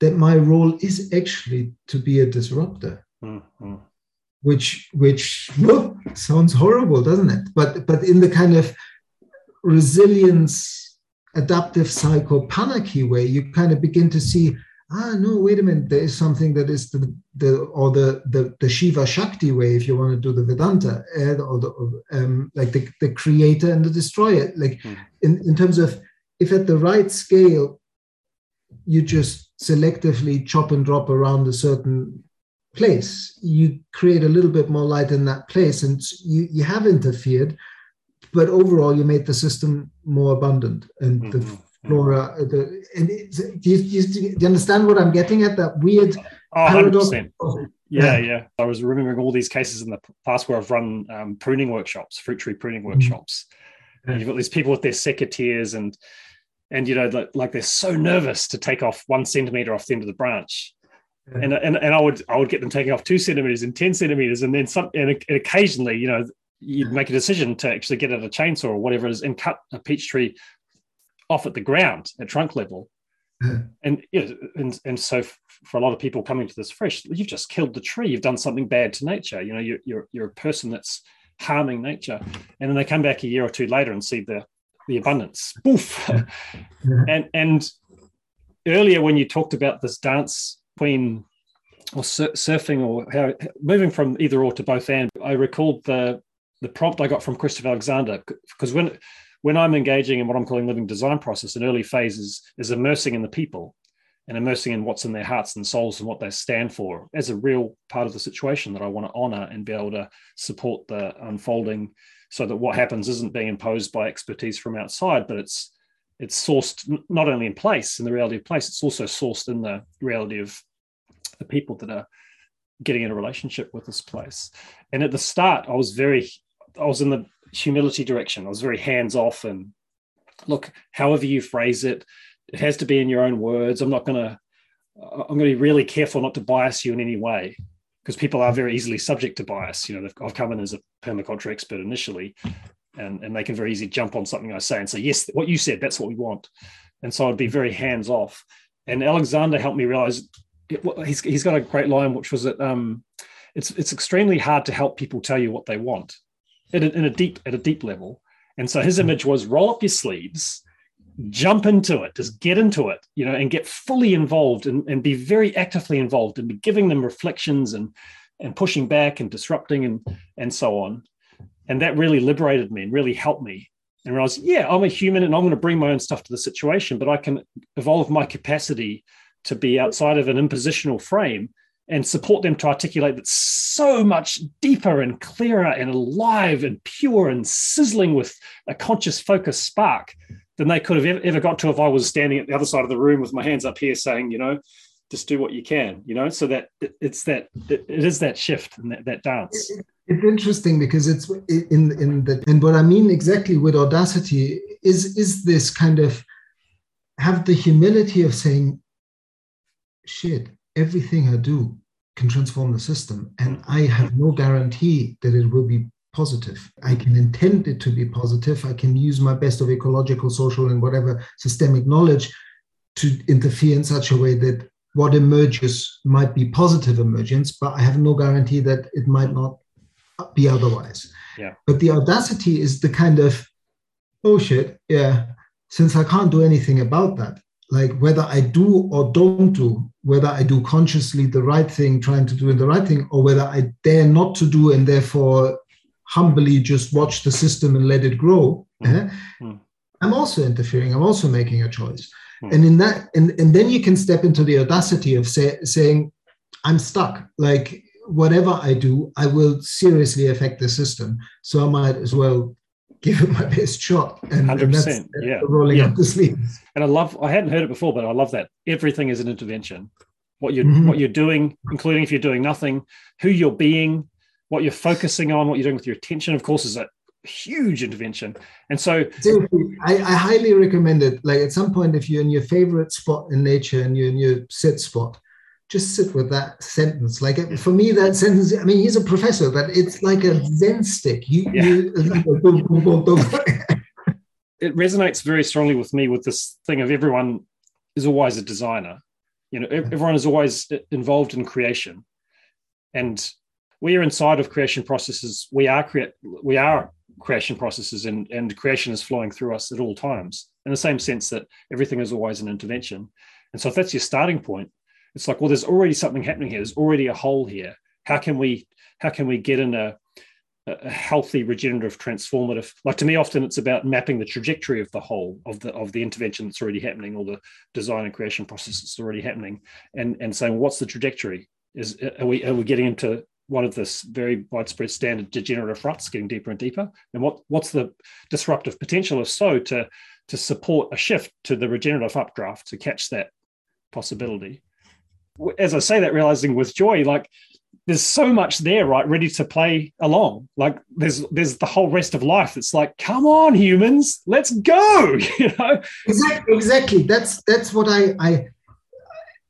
that my role is actually to be a disruptor, mm-hmm. which which sounds horrible, doesn't it? But but in the kind of resilience adaptive cycle panarchy way, you kind of begin to see, ah, no, wait a minute, there is something that is the, the or the, the, the Shiva Shakti way, if you want to do the Vedanta, uh, or the, um, like the, the creator and the destroyer. Like mm. in, in terms of if at the right scale, you just selectively chop and drop around a certain place, you create a little bit more light in that place, and you, you have interfered but overall you made the system more abundant and mm-hmm. the flora the and do, you, do, you, understand what i'm getting at that weird oh, paradox yeah, yeah, yeah. I was remembering all these cases in the past where I've run um, pruning workshops, fruit tree pruning mm-hmm. workshops. And you've got these people with their secateurs and and you know like, like they're so nervous to take off one centimeter off the end of the branch. And, and and I would I would get them taking off two centimeters and ten centimeters, and then some and occasionally, you know, you'd make a decision to actually get out a chainsaw or whatever it is and cut a peach tree off at the ground at trunk level. *laughs* And, you know, and and so for a lot of people coming to this fresh, you've just killed the tree. You've done something bad to nature. You know, you're you're, you're a person that's harming nature. And then they come back a year or two later and see the the abundance. Boof. *laughs* and and earlier when you talked about this dance between or sur- surfing or how, moving from either or to both and, I recalled the the prompt I got from Christopher Alexander because when when I'm engaging in what I'm calling living design process, an early phase is, is immersing in the people and immersing in what's in their hearts and souls and what they stand for as a real part of the situation that I want to honor and be able to support the unfolding so that what happens isn't being imposed by expertise from outside, but it's it's sourced not only in place in the reality of place, it's also sourced in the reality of the people that are getting in a relationship with this place. And at the start, I was very I was in the humility direction. I was very hands off and look, however you phrase it, it has to be in your own words. I'm not going to, I'm going to be really careful not to bias you in any way because people are very easily subject to bias. You know, I've come in as a permaculture expert initially and, and they can very easily jump on something I say and say, yes, what you said, that's what we want. And so I'd be very hands off. And Alexander helped me realize it, he's, he's got a great line, which was that um, it's, it's extremely hard to help people tell you what they want in a, in a deep at a deep level. And so his image was roll up your sleeves, jump into it, just get into it, you know, and get fully involved and, and be very actively involved and be giving them reflections and and pushing back and disrupting and and so on. And that really liberated me and really helped me. And realize, yeah, I'm a human and I'm going to bring my own stuff to the situation, but I can evolve my capacity to be outside of an impositional frame and support them to articulate that so much deeper and clearer and alive and pure and sizzling with a conscious focus spark than they could have ever got to if I was standing at the other side of the room with my hands up here saying, you know, just do what you can, you know. So that it's that it is that shift and that, that dance. It's interesting because it's in in the and what I mean exactly with audacity is is this kind of have the humility of saying, shit, everything I do can transform the system. And I have no guarantee that it will be positive. I can intend it to be positive. I can use my best of ecological, social, and whatever systemic knowledge to interfere in such a way that what emerges might be positive emergence, but I have no guarantee that it might not be otherwise. Yeah. But the audacity is the kind of, oh shit, yeah, since I can't do anything about that, like whether I do or don't do, whether I do consciously the right thing, trying to do the right thing, or whether I dare not to do and therefore humbly just watch the system and let it grow. Mm. Mm. I'm also interfering. I'm also making a choice. Mm. And in that, and, and then you can step into the audacity of say, saying, I'm stuck. Like whatever I do, I will seriously affect the system. So I might as well give it my best shot. And, 100%, and that's, yeah. rolling yeah. up the sleeves. And I love, I hadn't heard it before, but I love that. Everything is an intervention. What you're, mm-hmm. what you're doing, including if you're doing nothing, who you're being, what you're focusing on, what you're doing with your attention, of course, is a huge intervention. And so I, I highly recommend it. Like at some point, if you're in your favorite spot in nature and you're in your set spot, just sit with that sentence. Like for me, that sentence. I mean, he's a professor, but it's like a Zen stick. You, yeah. you *laughs* it resonates very strongly with me with this thing of everyone is always a designer. You know, mm. everyone is always uh, involved in creation, and we are inside of creation processes. We are create. We are creation processes, and and creation is flowing through us at all times. In the same sense that everything is always an intervention. And so, if that's your starting point, it's like well there's already something happening here. There's already a whole here. How can we how can we get in a, a healthy regenerative transformative? Like to me often it's about mapping the trajectory of the whole of the of the intervention that's already happening or the design and creation process that's already happening and and saying what's the trajectory? Is are we are we getting into one of this very widespread standard degenerative ruts getting deeper and deeper? And what what's the disruptive potential if so to to support a shift to the regenerative updraft to catch that possibility as I say that, realizing with joy, like there's so much there, right, ready to play along. Like there's there's the whole rest of life. It's like, come on, humans, let's go. *laughs* You know, exactly. Exactly. That's that's what I I,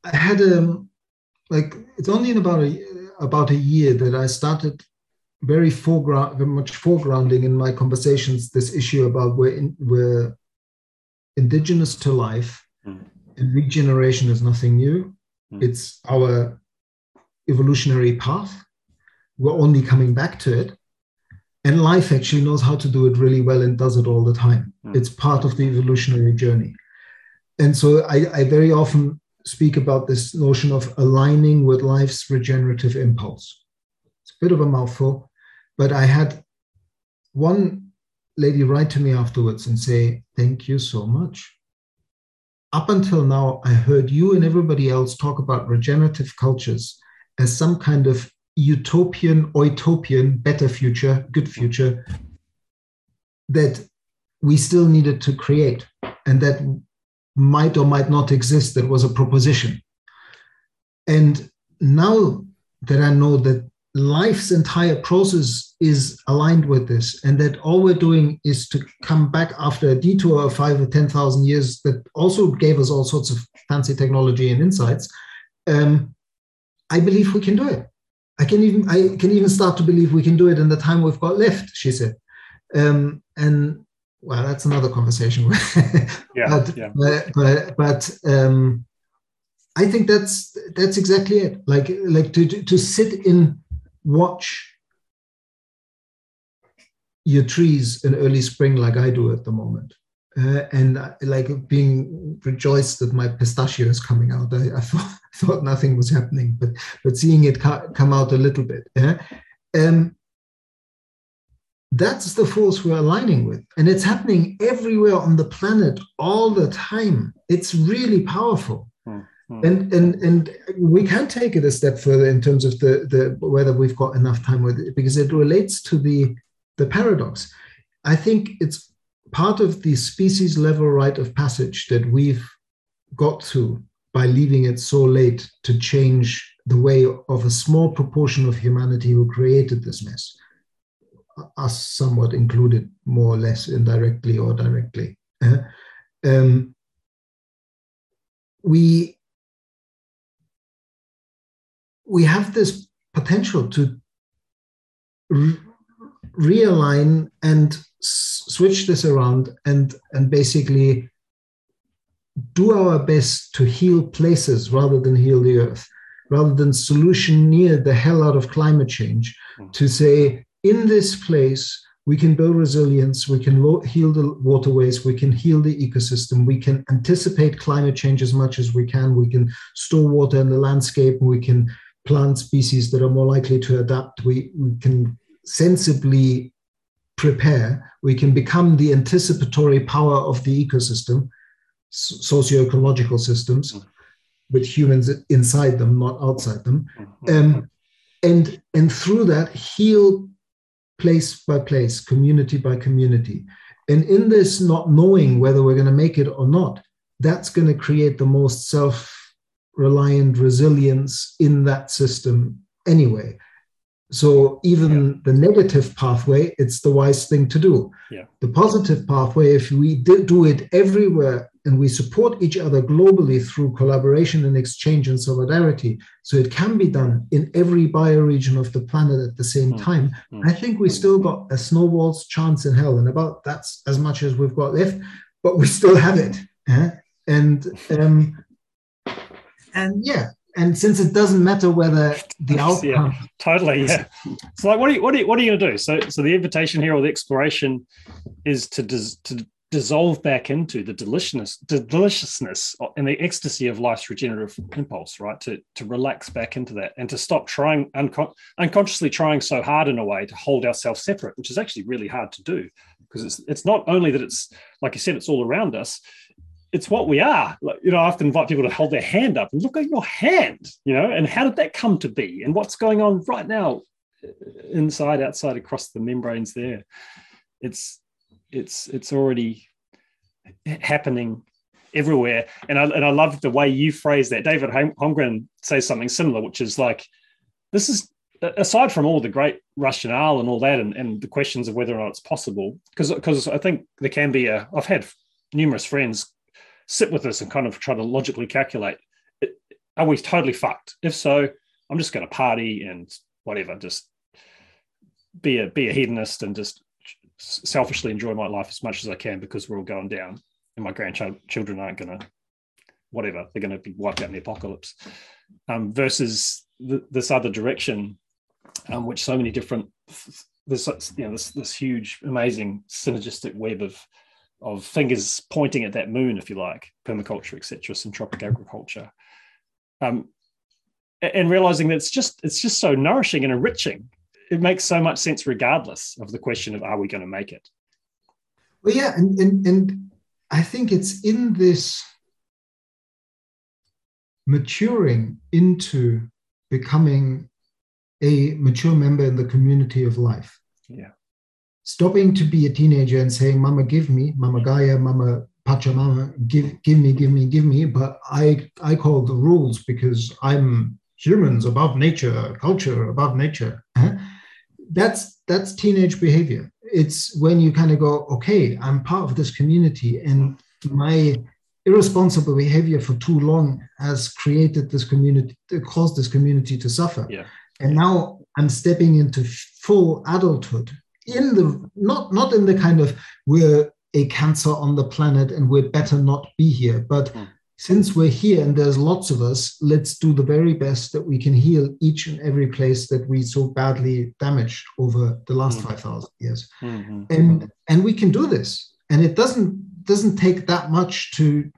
I had a like. It's only in about a about a year that I started very foreground, very much foregrounding in my conversations this issue about we're in, we're indigenous to life, mm. and regeneration is nothing new Mm. It's our evolutionary path. We're only coming back to it. And life actually knows how to do it really well and does it all the time. Mm. It's part of the evolutionary journey. and so I, I very often speak about this notion of aligning with life's regenerative impulse. It's a bit of a mouthful, but I had one lady write to me afterwards and say, Thank you so much. Up until now, I heard you and everybody else talk about regenerative cultures as some kind of utopian, utopian, better future, good future that we still needed to create and that might or might not exist that was a proposition. And now that I know that life's entire process is aligned with this, and that all we're doing is to come back after a detour of five or 10,000 years that also gave us all sorts of fancy technology and insights, um, I believe we can do it. I can even I can even start to believe we can do it in the time we've got left, she said. Um, and well, that's another conversation. *laughs* yeah, but, yeah. but but, but um, I think that's that's exactly it. Like like to to sit in watch your trees in early spring, like I do at the moment, uh, and uh, like being rejoiced that my pistachio is coming out. I, I *laughs* thought thought nothing was happening, but but seeing it ca- come out a little bit. Um, that's the force we're aligning with. And it's happening everywhere on the planet all the time. It's really powerful. Mm-hmm. And, and and we can take it a step further in terms of the, the whether we've got enough time with it because it relates to the the paradox. I think it's part of the species level rite of passage that we've got to by leaving it so late to change the way of a small proportion of humanity who created this mess us somewhat included more or less indirectly or directly. Uh, um, we we have this potential to re- realign and s- switch this around and and basically do our best to heal places rather than heal the earth rather than solution near the hell out of climate change mm. to say in this place, we can build resilience, we can lo- heal the waterways, we can heal the ecosystem, we can anticipate climate change as much as we can, we can store water in the landscape, we can plant species that are more likely to adapt, we, we can sensibly prepare, we can become the anticipatory power of the ecosystem, socio-ecological systems, with humans inside them, not outside them. Mm-hmm. Um, and, and through that, heal place by place, community by community. And in this not knowing whether we're going to make it or not, that's going to create the most self reliant resilience in that system anyway. So even yeah. the negative pathway, it's the wise thing to do. Yeah. The positive pathway, if we do it everywhere and we support each other globally through collaboration and exchange and solidarity, so it can be done in every bioregion of the planet at the same mm. time, mm. I think we still got a snowball's chance in hell. And about that's as much as we've got left, but we still have it. Eh? And um, and yeah, and since it doesn't matter whether the *laughs* outcome yeah, totally yeah. So like what are you what are you, what are you going to do? So so the invitation here or the exploration is to dis, to dissolve back into the deliciousness the deliciousness and the ecstasy of life's regenerative impulse right? To to relax back into that and to stop trying uncon- unconsciously trying so hard in a way to hold ourselves separate which is actually really hard to do because it's it's not only that it's like you said it's all around us it's what we are. Like, you know, I often invite people to hold their hand up and look at your hand, you know, and how did that come to be? And what's going on right now, uh, inside, outside, across the membranes there. It's it's it's already happening everywhere. And I and I love the way you phrase that. David Holmgren says something similar, which is like, this is aside from all the great rationale and all that, and, and the questions of whether or not it's possible, because because I think there can be a. I've had numerous friends sit with us and kind of try to logically calculate are we totally fucked? If so, I'm just going to party and whatever, just be a be a hedonist and just selfishly enjoy my life as much as I can because we're all going down, and my grandchildren aren't going to whatever they're going to be wiped out in the apocalypse. Um, versus the, this other direction, um, which so many different this you know this this huge amazing synergistic web of of fingers pointing at that moon, if you like, permaculture, etc., syntropic agriculture, um, and realizing that it's just it's just so nourishing and enriching. It makes so much sense, regardless of the question of are we going to make it. Well, yeah, and and, and I think it's in this maturing into becoming a mature member in the community of life. Yeah stopping to be a teenager and saying, Mama, give me, Mama Gaia, Mama Pachamama, give, give me, give me, give me. But I, I call the rules because I'm humans above nature, culture above nature. *laughs* That's that's teenage behavior. It's when you kind of go, okay, I'm part of this community, and my irresponsible behavior for too long has created this community, caused this community to suffer. Yeah. And now I'm stepping into full adulthood in the not not in the kind of we're a cancer on the planet and we're better not be here but mm. since we're here and there's lots of us let's do the very best that we can heal each and every place that we so badly damaged over the last mm. 5000 years mm-hmm. and and we can do this and it doesn't doesn't take that much to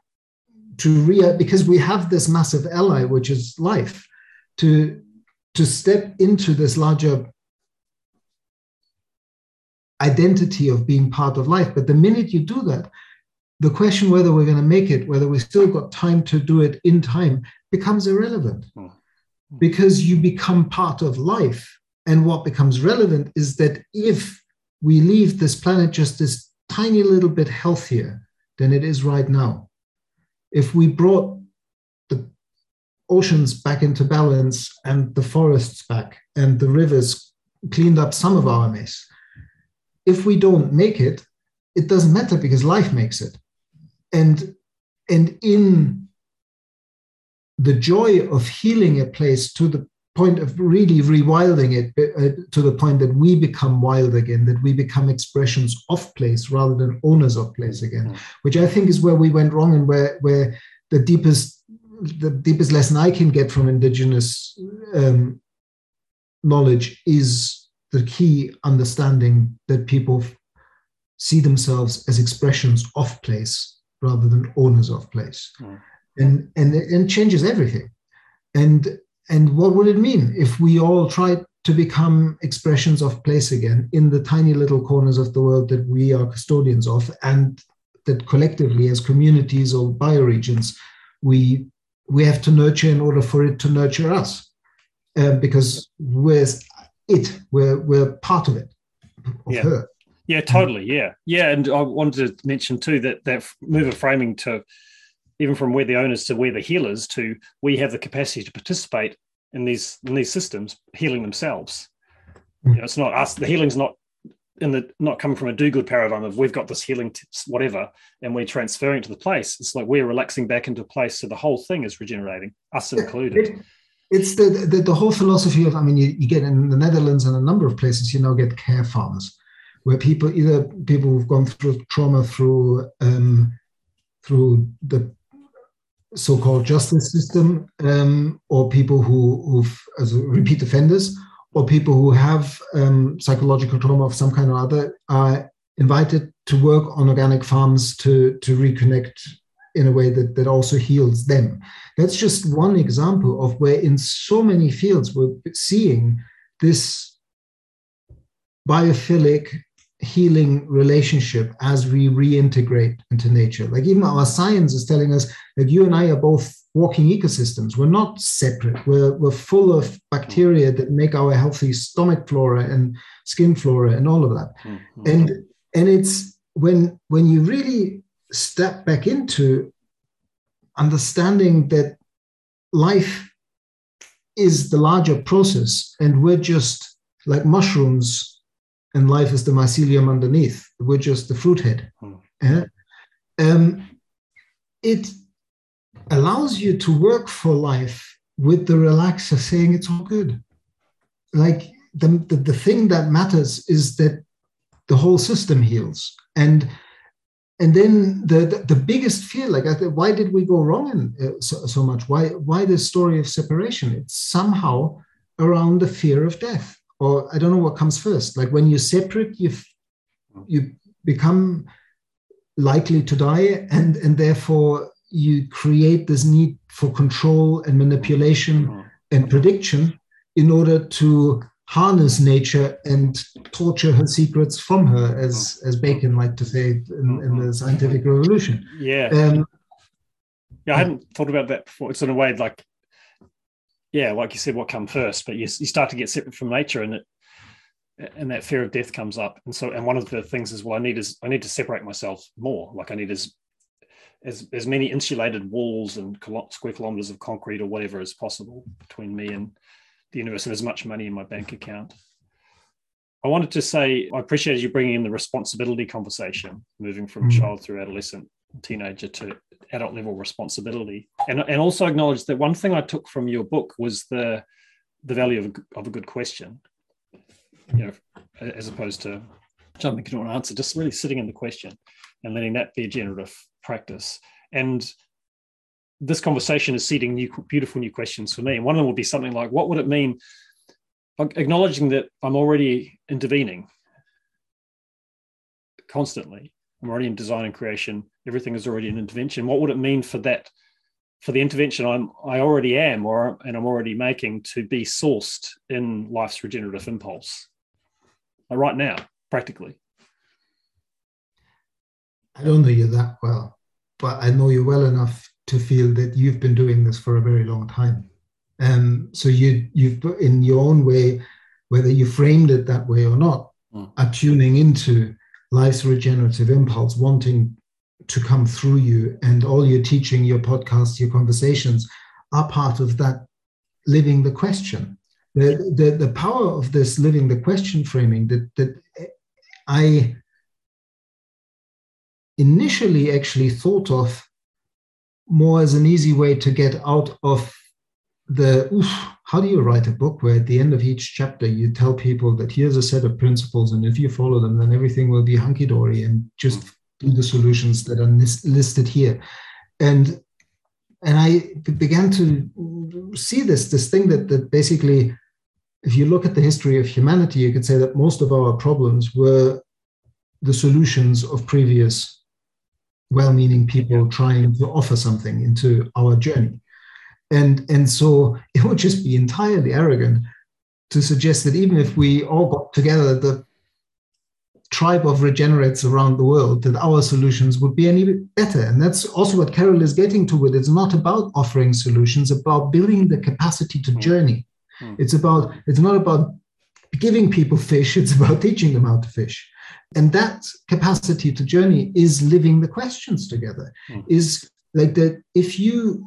to re because we have this massive ally which is life to to step into this larger identity of being part of life. But the minute you do that, the question whether we're going to make it, whether we still got time to do it in time, becomes irrelevant hmm. because you become part of life. And what becomes relevant is that if we leave this planet just this tiny little bit healthier than it is right now, if we brought the oceans back into balance and the forests back and the rivers cleaned up some of our mess, if we don't make it, it doesn't matter because life makes it. And, and in the joy of healing a place to the point of really rewilding it uh, to the point that we become wild again, that we become expressions of place rather than owners of place again, mm. which I think is where we went wrong and where, where the deepest the deepest lesson I can get from indigenous um, knowledge is the key understanding that people see themselves as expressions of place rather than owners of place. Mm. and and and changes everything. And and what would it mean if we all tried to become expressions of place again in the tiny little corners of the world that we are custodians of and that collectively as communities or bioregions we we have to nurture in order for it to nurture us? Uh, because we're it. We're we're part of it. Of yeah. Her. Yeah, totally. Yeah, yeah. And I wanted to mention too that that move of framing to even from where the owners to where the healers to we have the capacity to participate in these in these systems healing themselves. Mm. You know, it's not us. The healing's not in the not coming from a do-good paradigm of we've got this healing tips, whatever and we're transferring to the place. It's like we're relaxing back into place, so the whole thing is regenerating, us included it's the, the, the whole philosophy of i mean you, you get in the netherlands and a number of places you now get care farms where people either people who've gone through trauma through um, through the so-called justice system um, or people who who've as repeat offenders or people who have um, psychological trauma of some kind or other are invited to work on organic farms to to reconnect in a way that, that also heals them. That's just one example of where, in so many fields, we're seeing this biophilic healing relationship as we reintegrate into nature. Like, even our science is telling us that you and I are both walking ecosystems. We're not separate, we're, we're full of bacteria that make our healthy stomach flora and skin flora and all of that. Mm-hmm. And and it's when when you really step back into understanding that life is the larger process and we're just like mushrooms and life is the mycelium underneath we're just the fruit head hmm. yeah? um, it allows you to work for life with the relaxer saying it's all good like the, the, the thing that matters is that the whole system heals and and then the, the, the biggest fear like why did we go wrong in, uh, so, so much? Why why the story of separation? It's somehow around the fear of death. Or i don't know what comes first. Like when you separate you you become likely to die, and and therefore you create this need for control and manipulation mm-hmm. and prediction in order to harness nature and torture her secrets from her, as mm-hmm. as Bacon liked to say in, in the mm-hmm. scientific revolution. Yeah. Um, yeah, I hadn't thought about that before. It's in a way like, yeah, like you said, what come first? But you, you start to get separate from nature, and it and that fear of death comes up. And so, and one of the things is, well, I need is I need to separate myself more. Like I need as as as many insulated walls and square kilometers of concrete or whatever as possible between me and the universe, and as much money in my bank account. I wanted to say I appreciate you bringing in the responsibility conversation, moving from mm-hmm. child through adolescent, teenager to adult level responsibility, and and also acknowledge that one thing I took from your book was the the value of a, of a good question, you know, as opposed to jumping into an answer, just really sitting in the question and letting that be a generative practice. And this conversation is seeding new, beautiful new questions for me. And one of them would be something like, what would it mean? Acknowledging that I'm already intervening constantly. I'm already in design and creation. Everything is already an intervention. What would it mean for that, for the intervention I'm I already am, or and I'm already making to be sourced in life's regenerative impulse, like right now, practically. I don't know you that well, but I know you well enough to feel that you've been doing this for a very long time. Um, so you you've in your own way, whether you framed it that way or not, mm. are tuning into life's regenerative impulse, wanting to come through you, and all your teaching, your podcasts, your conversations are part of that living the question. The, the, the power of this living the question framing that that I initially actually thought of more as an easy way to get out of the oof, how do you write a book where at the end of each chapter you tell people that here's a set of principles and if you follow them then everything will be hunky-dory and just do the solutions that are listed here. And and i began to see this this thing that that basically if you look at the history of humanity you could say that most of our problems were the solutions of previous well-meaning people trying to offer something into our journey. And and so *laughs* it would just be entirely arrogant to suggest that even if we all got together the tribe of regenerates around the world that our solutions would be any better. And that's also what carol is getting to with. It's not about offering solutions about building the capacity to hmm. journey. Mm. it's about it's not about giving people fish it's about teaching them how to fish and that capacity to journey is living the questions together mm. is like that if you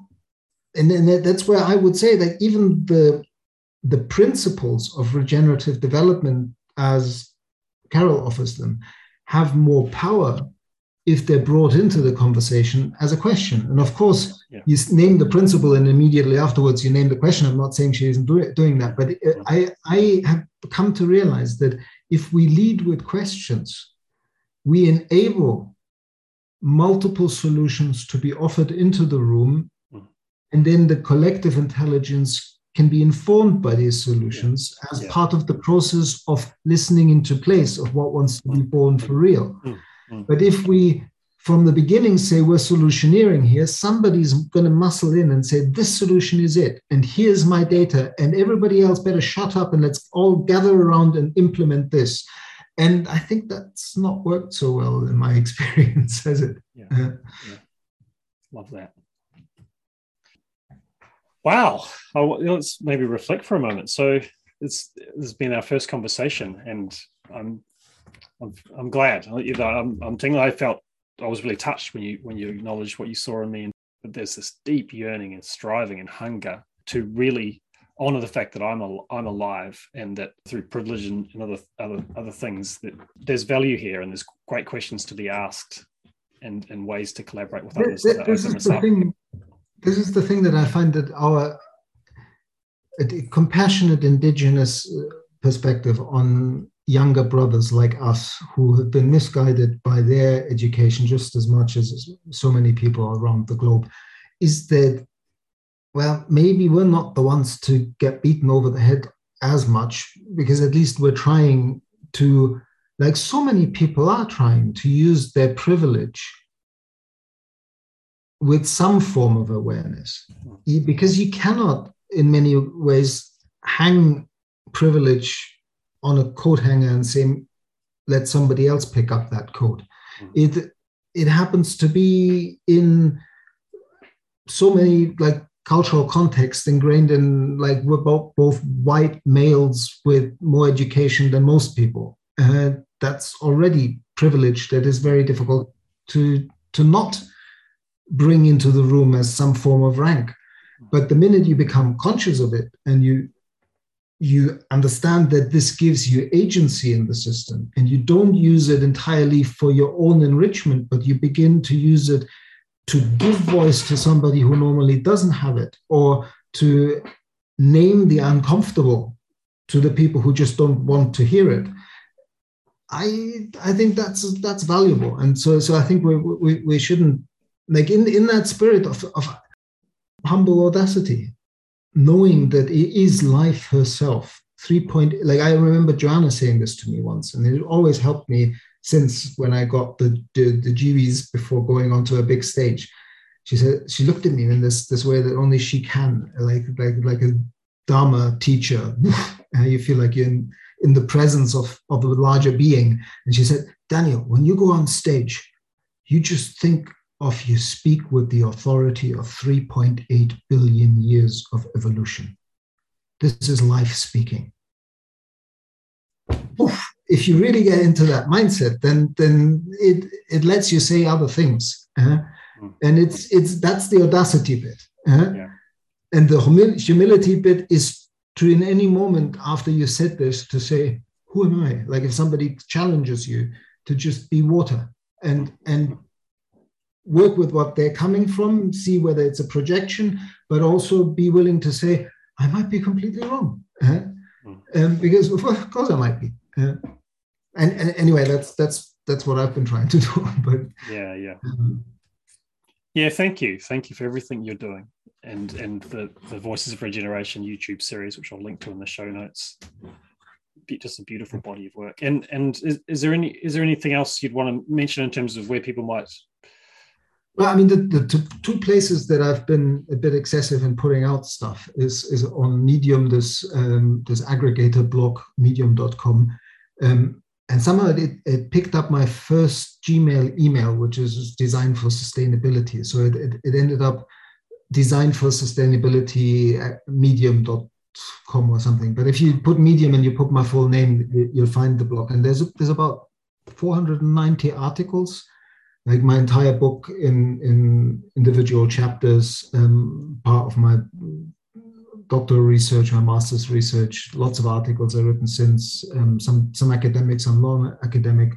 and then that's where i would say that even the the principles of regenerative development as carol offers them have more power if they're brought into the conversation as a question. And of course, yeah. you name the principle and immediately afterwards you name the question. I'm not saying she isn't do it, doing that, but uh, I, I have come to realize that if we lead with questions, we enable multiple solutions to be offered into the room, mm. and then the collective intelligence can be informed by these solutions yeah. as yeah. part of the process of listening into place of what wants to be born for real. Mm. Mm. But if we from the beginning say we're solutioneering here, somebody's going to muscle in and say, This solution is it. And here's my data. And everybody else better shut up and let's all gather around and implement this. And I think that's not worked so well in my *laughs* experience, has it? Yeah. Uh, yeah. Love that. Wow. Oh, let's maybe reflect for a moment. So it's this has been our first conversation, and I'm I'm, I'm glad. You know, I'm, I'm thinking I felt I was really touched when you when you acknowledged what you saw in me, and there's this deep yearning and striving and hunger to really honor the fact that I'm a, I'm alive and that through privilege and, and other other other things that there's value here and there's great questions to be asked and and ways to collaborate with others. This, this is the thing. This is the thing that I find that our compassionate indigenous uh, perspective on younger brothers like us who have been misguided by their education just as much as so many people around the globe is that well maybe we're not the ones to get beaten over the head as much because at least we're trying to like so many people are trying to use their privilege with some form of awareness. Mm-hmm. Because you cannot in many ways hang privilege on a coat hanger and say let somebody else pick up that coat. Mm. it it happens to be in so many like cultural contexts ingrained in like we're both, both white males with more education than most people. Uh, that's already privilege that is very difficult to to not bring into the room as some form of rank. But the minute you become conscious of it and you you understand that this gives you agency in the system and you don't use it entirely for your own enrichment but you begin to use it to give voice to somebody who normally doesn't have it or to name the uncomfortable to the people who just don't want to hear it. I i think that's that's valuable. And so so i think we we, we shouldn't like in in that spirit of, of humble audacity knowing that it is life herself. Three point like i remember joanna saying this to me once and it always helped me since when i got the the, the GBs before going onto a big stage. She said she looked at me in this this way that only she can like like like a dharma teacher. *laughs* You feel like you're in, in the presence of of a larger being. And she said daniel when you go on stage you just think of you speak with the authority of 3.8 billion years of evolution. This is life speaking. Oof, if you really get into that mindset, then then it it lets you say other things, uh, and it's it's that's the audacity bit, uh, yeah. and the humil- humility bit is to in any moment after you said this to say, "Who am I?" Like if somebody challenges you, to just be water and and work with what they're coming from, see whether it's a projection, but also be willing to say, I might be completely wrong. Uh, um, because of course I might be. Uh, and, and, anyway, that's that's that's what I've been trying to *laughs* do. but yeah, yeah, um, yeah. Thank you, thank you for everything you're doing, and and the the Voices of Regeneration YouTube series, which I'll link to in the show notes. Be just a beautiful body of work. And and is, is there any is there anything else you'd want to mention in terms of where people might well, I mean, the, the two, places that I've been a bit excessive in putting out stuff is, is on Medium, this um, this aggregator blog, medium.com. Um, and somehow it, it picked up my first Gmail email, which is designed for sustainability. So it, it, it ended up designed for sustainability at medium.com or something. But if you put Medium and you put my full name, you'll find the blog. And there's, there's about 490 articles like my entire book in in individual chapters um, part of my doctoral research my master's research lots of articles i've written since um, some some academic some non-academic.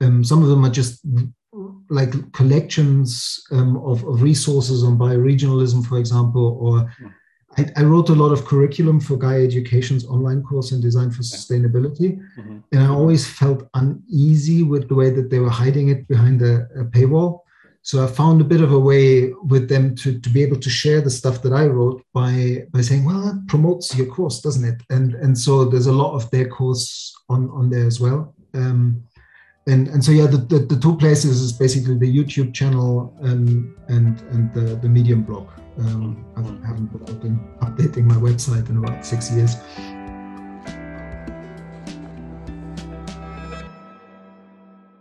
Um, some of them are just like collections um, of, of resources on bioregionalism for example or I, I, wrote a lot of curriculum for Gaia Education's online course in design for sustainability. Mm-hmm. And I always felt uneasy with the way that they were hiding it behind a, a, paywall. So I found a bit of a way with them to, to be able to share the stuff that I wrote by, by saying, well, that promotes your course, doesn't it? And, and so there's a lot of their course on, on there as well. Um, and, and so yeah, the, the, the, two places is basically the YouTube channel and, and, and the, the Medium blog. Um, I haven't been updating my website in about six years.